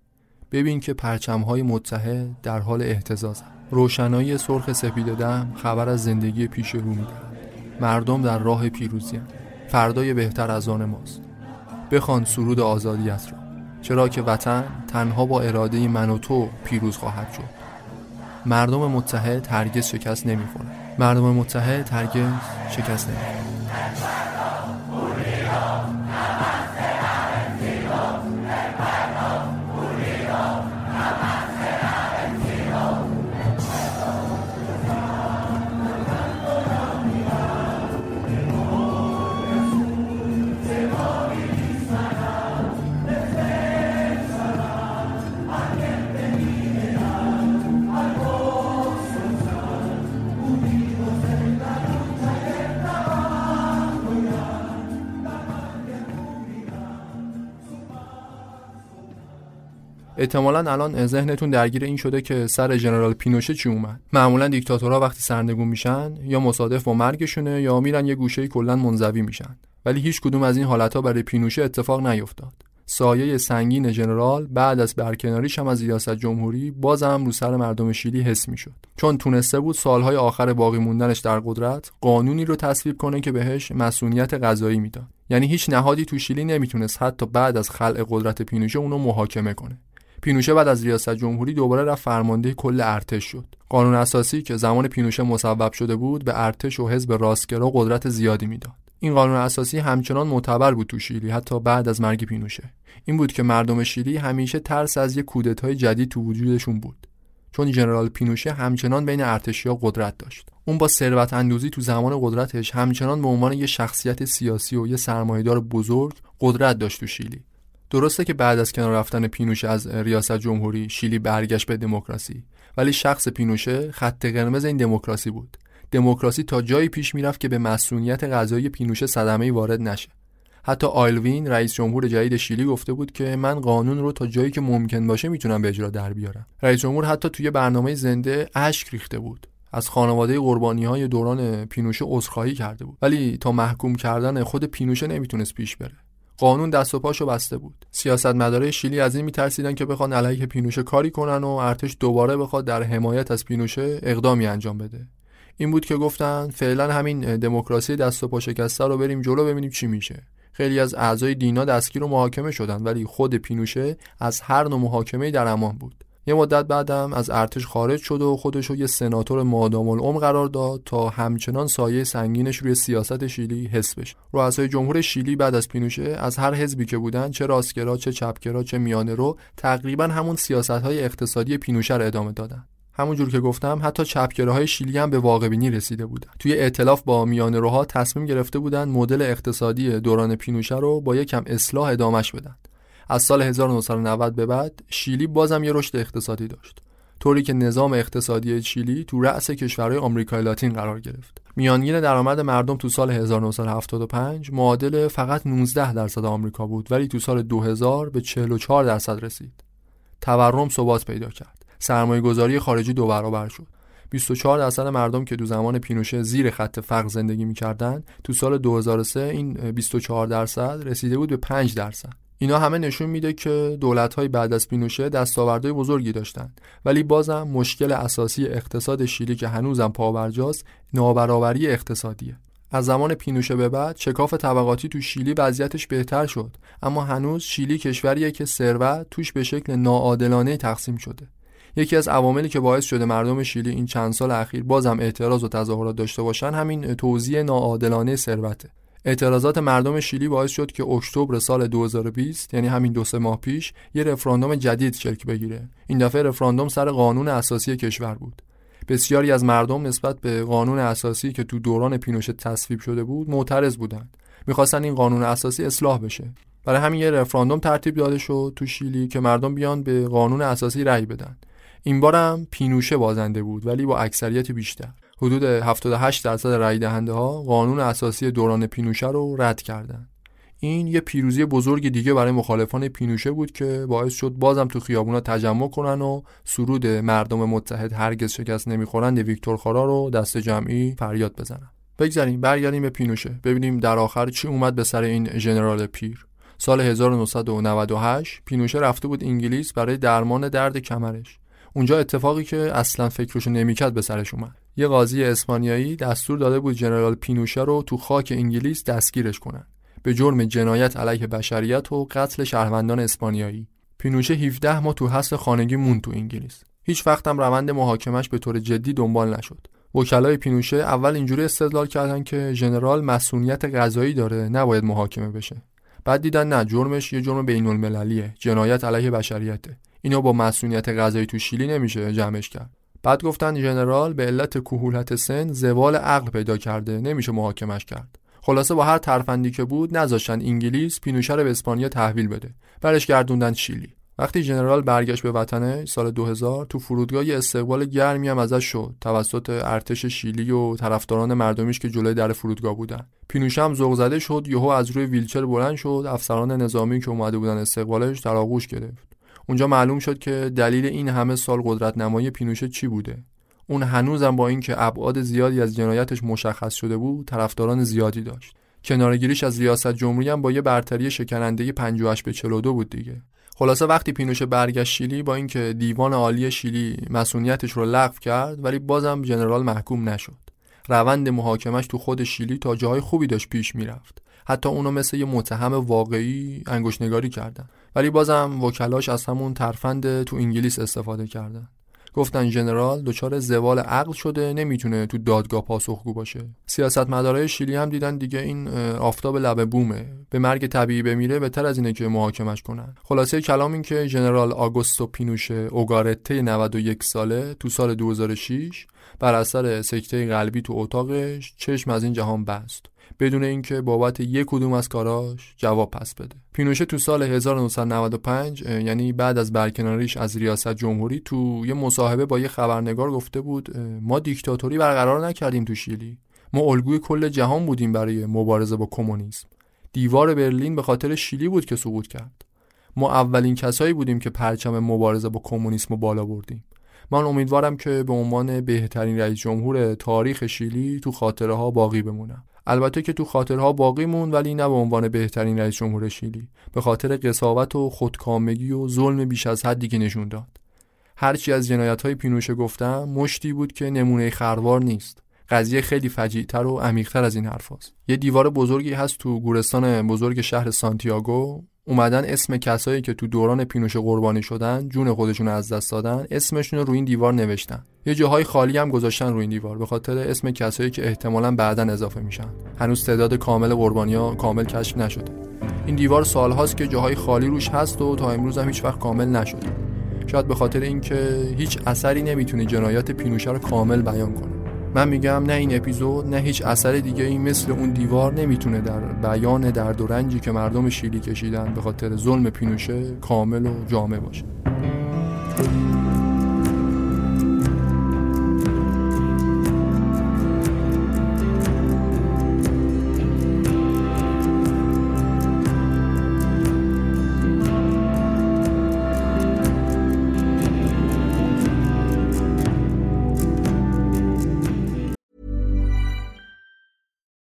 ببین که پرچم های متحد در حال احتزاز روشنایی سرخ سپید دم خبر از زندگی پیش رو می‌دهد. مردم در راه پیروزی فردای بهتر از آن ماست. بخوان سرود آزادیت را چرا که وطن تنها با اراده من و تو پیروز خواهد شد. مردم متحد هرگز شکست نمی‌خورن. مردم متحد هرگز شکست نمی‌خورن. احتمالا الان ذهنتون درگیر این شده که سر ژنرال پینوشه چی اومد؟ معمولا دیکتاتورها وقتی سرنگون میشن یا مصادف با مرگشونه یا میرن یه گوشه کلا منزوی میشن. ولی هیچ کدوم از این حالتها برای پینوشه اتفاق نیفتاد. سایه سنگین ژنرال بعد از برکناریش هم از ریاست جمهوری بازم رو سر مردم شیلی حس می‌شد. چون تونسته بود سالهای آخر باقی موندنش در قدرت قانونی رو تصویب کنه که بهش مسئولیت قضایی می‌داد. یعنی هیچ نهادی تو شیلی نمی‌تونست حتی بعد از خلع قدرت پینوشه اونو محاکمه کنه. پینوشه بعد از ریاست جمهوری دوباره رفت فرمانده کل ارتش شد. قانون اساسی که زمان پینوشه مصوب شده بود به ارتش و حزب راستگرا قدرت زیادی می‌داد. این قانون اساسی همچنان معتبر بود تو شیلی حتی بعد از مرگ پینوشه. این بود که مردم شیلی همیشه ترس از یک کودتای جدید تو وجودشون بود. چون ژنرال پینوشه همچنان بین ارتشیا قدرت داشت. اون با ثروت اندوزی تو زمان قدرتش همچنان به عنوان یه شخصیت سیاسی و یه سرمایهدار بزرگ قدرت داشت تو شیلی. درسته که بعد از کنار رفتن پینوشه از ریاست جمهوری شیلی برگشت به دموکراسی ولی شخص پینوشه خط قرمز این دموکراسی بود. دموکراسی تا جایی پیش می‌رفت که به مسئولیت قضایی پینوشه صدمه وارد نشه. حتی آیلوین رئیس جمهور جدید شیلی گفته بود که من قانون رو تا جایی که ممکن باشه می‌تونم به اجرا در بیارم. رئیس جمهور حتی توی برنامه زنده اشک ریخته بود. از خانواده قربانی های دوران پینوشه عذرخواهی کرده بود. ولی تا محکوم کردن خود پینوشه نمی‌تونست پیش بره. قانون دست و پاشو بسته بود. سیاستمدارای شیلی از این میترسیدن که بخوان علیه پینوشه کاری کنن و ارتش دوباره بخواد در حمایت از پینوشه اقدامی انجام بده. این بود که گفتن فعلا همین دموکراسی دست و پا شکسته رو بریم جلو ببینیم چی میشه. خیلی از اعضای دینا دستگیر و محاکمه شدن ولی خود پینوشه از هر نوع محاکمه در امان بود. یه مدت بعدم از ارتش خارج شد و خودش یه سناتور مادام العمر قرار داد تا همچنان سایه سنگینش روی سیاست شیلی حس بشه. رؤسای جمهور شیلی بعد از پینوشه از هر حزبی که بودن چه راستگرا چه چپگرا چه میانه رو تقریبا همون سیاست های اقتصادی پینوشه رو ادامه دادن. همونجور که گفتم حتی چپگراهای شیلی هم به واقع بینی رسیده بودن. توی ائتلاف با میانه روها تصمیم گرفته بودن مدل اقتصادی دوران پینوشه رو با یکم اصلاح ادامش بدن. از سال 1990 به بعد شیلی بازم یه رشد اقتصادی داشت. طوری که نظام اقتصادی شیلی تو رأس کشورهای آمریکای لاتین قرار گرفت. میانگین درآمد مردم تو سال 1975 معادل فقط 19 درصد آمریکا بود ولی تو سال 2000 به 44 درصد رسید. تورم ثبات پیدا کرد. سرمایه گذاری خارجی دو برابر شد. 24 درصد مردم که دو زمان پینوشه زیر خط فقر زندگی می‌کردن تو سال 2003 این 24 درصد رسیده بود به 5 درصد. اینا همه نشون میده که دولت‌های بعد از پینوشه دستاوردهای بزرگی داشتند ولی بازم مشکل اساسی اقتصاد شیلی که هنوزم پابرجاست نابرابری اقتصادیه. از زمان پینوشه به بعد شکاف طبقاتی تو شیلی وضعیتش بهتر شد. اما هنوز شیلی کشوریه که ثروت توش به شکل ناعادلانه تقسیم شده. یکی از عواملی که باعث شده مردم شیلی این چند سال اخیر بازم اعتراض و تظاهرات داشته باشن همین توزیع ناعادلانه ثروته. اعتراضات مردم شیلی باعث شد که اکتبر سال 2020 یعنی همین دو سه ماه پیش یه رفراندوم جدید شکل بگیره. این دفعه رفراندوم سر قانون اساسی کشور بود. بسیاری از مردم نسبت به قانون اساسی که تو دوران پینوشه تصویب شده بود معترض بودند. می‌خواستن این قانون اساسی اصلاح بشه. برای همین یه رفراندوم ترتیب داده شد تو شیلی که مردم بیان به قانون اساسی رأی بدن. این بارم پینوشه بازنده بود ولی با اکثریت بیشتر. حدود 78 درصد رای دهنده ها قانون اساسی دوران پینوشه رو رد کردند. این یه پیروزی بزرگ دیگه برای مخالفان پینوشه بود که باعث شد بازم تو خیابونا تجمع کنن و سرود مردم متحد هرگز شکست نمی‌خورند ویکتور خارا رو دست جمعی فریاد بزنن. بگذاریم برگردیم به پینوشه. ببینیم در آخر چی اومد به سر این ژنرال پیر. سال 1998 پینوشه رفته بود انگلیس برای درمان درد کمرش. اونجا اتفاقی که اصلا فکرشو نمی‌کرد به سرش اومد. یه قاضی اسپانیایی دستور داده بود جنرال پینوشه رو تو خاک انگلیس دستگیرش کنن. به جرم جنایت علیه بشریت و قتل شهروندان اسپانیایی. پینوشه 17 ماه تو حبس خانگی مون تو انگلیس. هیچ وقتم روند محاکمش به طور جدی دنبال نشد. وکلای پینوشه اول اینجوری استدلال کردن که ژنرال مسئولیت قضایی داره نباید محاکمه بشه. بعد دیدن نه جرمش یه جرم بین المللیه جنایت علیه بشریته. اینو با مسئولیت قضایی تو شیلی نمیشه جمعش کرد. بعد گفتن ژنرال به علت کهولت سن زوال عقل پیدا کرده نمیشه محاکمش کرد. خلاصه با هر ترفندی که بود نذاشتن انگلیس پینوشه رو به اسپانیا تحویل بده. برش گردوندن شیلی. وقتی ژنرال برگشت به وطنه سال 2000 تو فرودگاه استقبال گرمی هم ازش شد. توسط ارتش شیلی و طرفداران مردمیش که جلوی در فرودگاه بودن. پینوشه هم ذوق زده شد یهو از روی ویلچر بلند شد افسران نظامی که اومده بودن استقبالش در آغوش گرفت. اونجا معلوم شد که دلیل این همه سال قدرت نمایی پینوشه چی بوده؟ اون هنوزم با اینکه ابعاد زیادی از جنایتش مشخص شده بود طرفداران زیادی داشت. کنارگیریش از ریاست جمهوری هم با یه برتری شکننده 58 به 42 بود دیگه. خلاصه وقتی پینوشه برگشت شیلی با اینکه دیوان عالی شیلی مسئولیتش رو لغو کرد ولی بازم جنرال محکوم نشد. روند محاکمش تو خود شیلی تا جاهای خوبی داشت پیش می‌رفت. حتی اونو مثل یه متهم واقعی انگشتنگاری کردن. ولی بازم وکلاش از همون ترفند تو انگلیس استفاده کردن. گفتن ژنرال دچار زوال عقل شده نمی‌تونه تو دادگاه پاسخگو باشه. سیاستمدارای شیلی هم دیدن دیگه این آفتاب لبه بومه. به مرگ طبیعی بمیره بهتر از اینه که محاکمش کنن. خلاصه کلام این که ژنرال آگوستو پینوشه اوگارته 91 ساله تو سال 2006 بر اثر سکته قلبی تو اتاقش چشم از این جهان بست. بدون اینکه بابت یک کدوم از کاراش جواب پس بده. پینوشه تو سال 1995 یعنی بعد از برکناریش از ریاست جمهوری تو یه مصاحبه با یه خبرنگار گفته بود ما دیکتاتوری برقرار نکردیم تو شیلی. ما الگوی کل جهان بودیم برای مبارزه با کمونیسم. دیوار برلین به خاطر شیلی بود که سقوط کرد. ما اولین کسایی بودیم که پرچم مبارزه با کمونیسم بالا بردیم. من امیدوارم که به عنوان بهترین رئیس جمهور تاریخ شیلی تو خاطره ها باقی بمونم. البته که تو خاطره ها باقی مون ولی نه به عنوان بهترین رئیس جمهور شیلی. به خاطر قصاوت و خودکامگی و ظلم بیش از حدی که نشون داد. هرچی از جنایت های پینوشه گفتم مشتی بود که نمونه خروار نیست. قضیه خیلی فجیعتر و عمیقتر از این حرف یه دیوار بزرگی هست تو گورستان بزرگ شهر سانتیاگو. اومدن اسم کسایی که تو دوران پینوشه قربانی شدن جون خودشون از دست دادن اسمشون رو روی این دیوار نوشتن. یه جاهای خالی هم گذاشتن روی این دیوار به خاطر اسم کسایی که احتمالا بعدا اضافه میشن. هنوز تعداد کامل قربانیا کامل کشف نشده. این دیوار سالهاست که جاهای خالی روش هست و تا امروز هم هیچ وقت کامل نشده. شاید به خاطر اینکه هیچ اثری نمی‌تونه جنایات پینوشه رو کامل بیان کنه. من میگم نه این اپیزود نه هیچ اثر دیگه این مثل اون دیوار نمی‌تونه در بیان درد و رنجی که مردم شیلی کشیدن به خاطر ظلم پینوشه کامل و جامع باشه.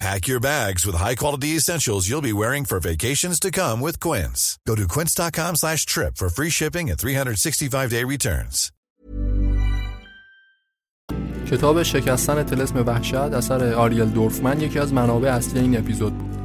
Pack your bags with high-quality essentials you'll be wearing for vacations to come with Quince. Go to quince.com slash trip for free shipping and 365-day returns. کتاب شکستن تلسم وحشت اثر آریل دورفمن یکی از منابع اصلی این اپیزود بود.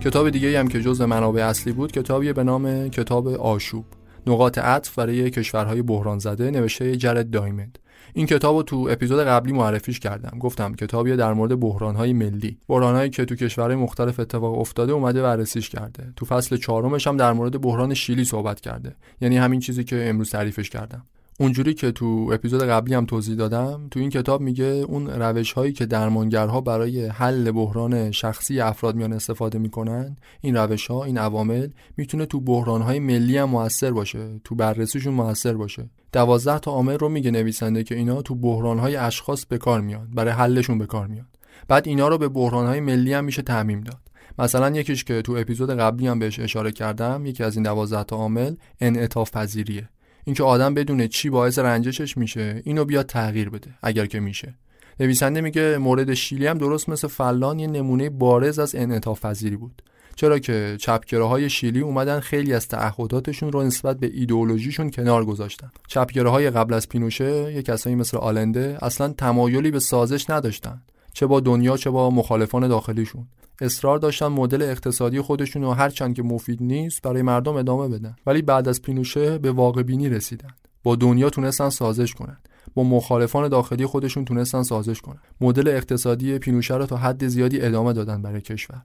کتاب دیگه هم که جز منابع اصلی بود کتابی به نام کتاب آشوب نقاط عطف برای کشورهای بحران زده نوشته جرد دایمند. این کتاب رو تو اپیزود قبلی معرفیش کردم. گفتم کتابی در مورد بحرانهای ملی. بحرانهایی که تو کشورهای مختلف اتفاق افتاده اومده بررسیش کرده. تو فصل چهارمش هم در مورد بحران شیلی صحبت کرده. یعنی همین چیزی که امروز تعریفش کردم. اونجوری که تو اپیزود قبلی هم توضیح دادم تو این کتاب میگه اون روش هایی که درمانگرها برای حل بحران شخصی افراد میان استفاده می‌کنن این روش ها این عوامل می‌تونه تو بحران های ملی هم موثر باشه تو بررسیشون موثر باشه. دوازده تا عامل رو میگه نویسنده که اینا تو بحران های اشخاص به کار میان برای حلشون به کار میان. بعد اینا رو به بحران های ملی هم میشه تعمیم داد. مثلا یکیش که تو اپیزود قبلی هم بهش اشاره کردم یکی از این دوازده تا عامل انعطاف پذیریه. اینکه آدم بدونه چی باعث رنجشش میشه اینو بیاد تغییر بده اگر که میشه. نویسنده میگه مورد شیلی هم درست مثل فلان یه نمونه بارز از انعطاف بود. چرا که چپگراهای شیلی اومدن خیلی از تعهداتشون رو نسبت به ایدئولوژیشون کنار گذاشتن. چپگراهای قبل از پینوشه یه کسایی مثل آلنده اصلا تمایلی به سازش نداشتن. چه با دنیا چه با مخالفان داخلیشون. اصرار داشتن مدل اقتصادی خودشون رو هر چند که مفید نیست برای مردم ادامه بدن. ولی بعد از پینوشه به واقع بینی رسیدن. با دنیا تونستن سازش کنن. با مخالفان داخلی خودشون تونستن سازش کنن. مدل اقتصادی پینوشه رو تا حد زیادی ادامه دادن برای کشور.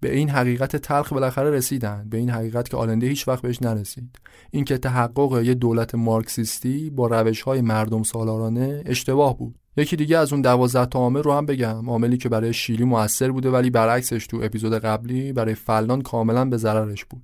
به این حقیقت تلخ بالاخره رسیدن. به این حقیقت که آلنده هیچ وقت بهش نرسید. اینکه تحقق یه دولت مارکسیستی با روش های مردم سالارانه اشتباه بود. یکی دیگه از اون دوازده تا عامل رو هم بگم. عاملی که برای شیلی موثر بوده ولی برعکسش تو اپیزود قبلی برای فلان کاملا به ضررش بود.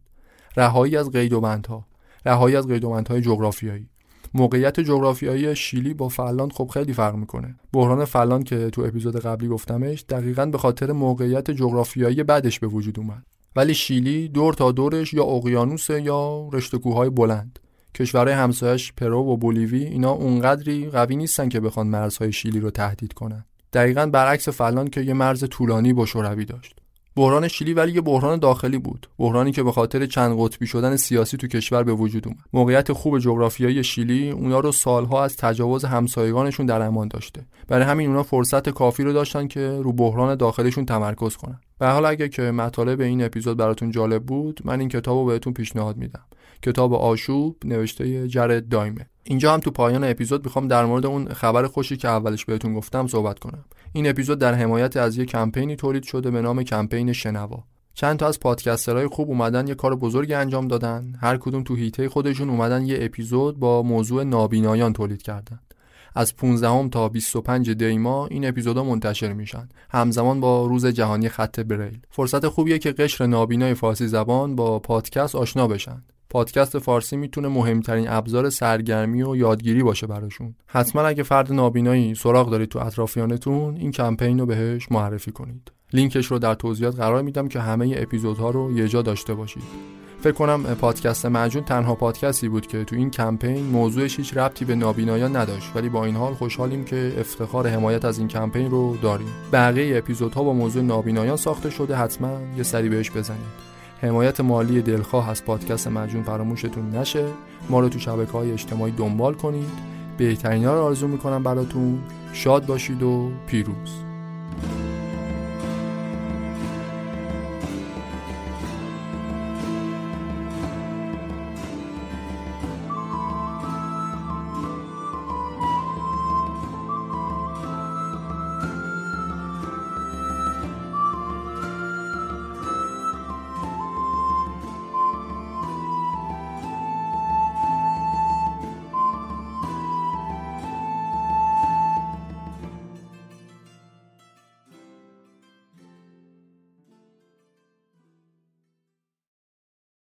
رهایی از قید و بندها رهایی از قید و بندهای جغرافیایی. موقعیت جغرافیایی شیلی با فلان خب خیلی فرق می‌کنه. بحران فلان که تو اپیزود قبلی گفتمش دقیقا به خاطر موقعیت جغرافیایی بعدش به وجود اومد. ولی شیلی دور تا دورش یا اقیانوس یا رشته کوههای بلند. کشورهای همسایش پرو و بولیوی اینا اونقدری قوی نیستن که بخوان مرزهای شیلی رو تهدید کنن. دقیقا برعکس فلان که یه مرز طولانی با شوروی داشت. بحران شیلی ولی یه بحران داخلی بود. بحرانی که به خاطر چند قطبی شدن سیاسی تو کشور به وجود اومد. موقعیت خوب جغرافیایی شیلی اونا رو سالها از تجاوز همسایگانشون در امان داشته. برای همین اونا فرصت کافی رو داشتن که رو بحران داخلیشون تمرکز کنن. به حال اگه که مطالب این اپیزود براتون جالب بود من این کتاب رو بهتون پیشنهاد میدم. کتاب آشوب نوشته جرد دایمه. اینجا هم تو پایان اپیزود می‌خوام در مورد اون خبر خوشی که اولش بهتون گفتم صحبت کنم. این اپیزود در حمایت از یک کمپینی تولید شده به نام کمپین شنوا. چند تا از پادکسترهای خوب اومدن یه کار بزرگی انجام دادن. هر کدوم تو هیته خودشون اومدن یه اپیزود با موضوع نابینایان تولید کردن. از 15 تا 25 دی ماه این اپیزودا منتشر میشن. همزمان با روز جهانی خط بریل. فرصت خوبیه که قشر نابینای فارسی زبان با پادکست آشنا بشن. پادکست فارسی می‌تونه مهمترین ابزار سرگرمی و یادگیری باشه براشون. حتما اگه فرد نابینایی سراغ دارید تو اطرافیانتون این کمپین رو بهش معرفی کنید. لینکش رو در توضیحات قرار میدم که همه اپیزودها رو یه جا داشته باشید. فکر کنم پادکست معجون تنها پادکستی بود که تو این کمپین موضوعش هیچ ربطی به نابینایان نداشت ولی با این حال خوشحالیم که افتخار حمایت از این کمپین رو داریم. بقیه اپیزودها با موضوع نابینایان ساخته شده حتما یه سری بهش بزنید. حمایت مالی دلخواه از پادکست مجون فراموشتون نشه. ما رو تو شبکه های اجتماعی دنبال کنید. بهترین ها رو آرزو می‌کنم براتون. شاد باشید و پیروز.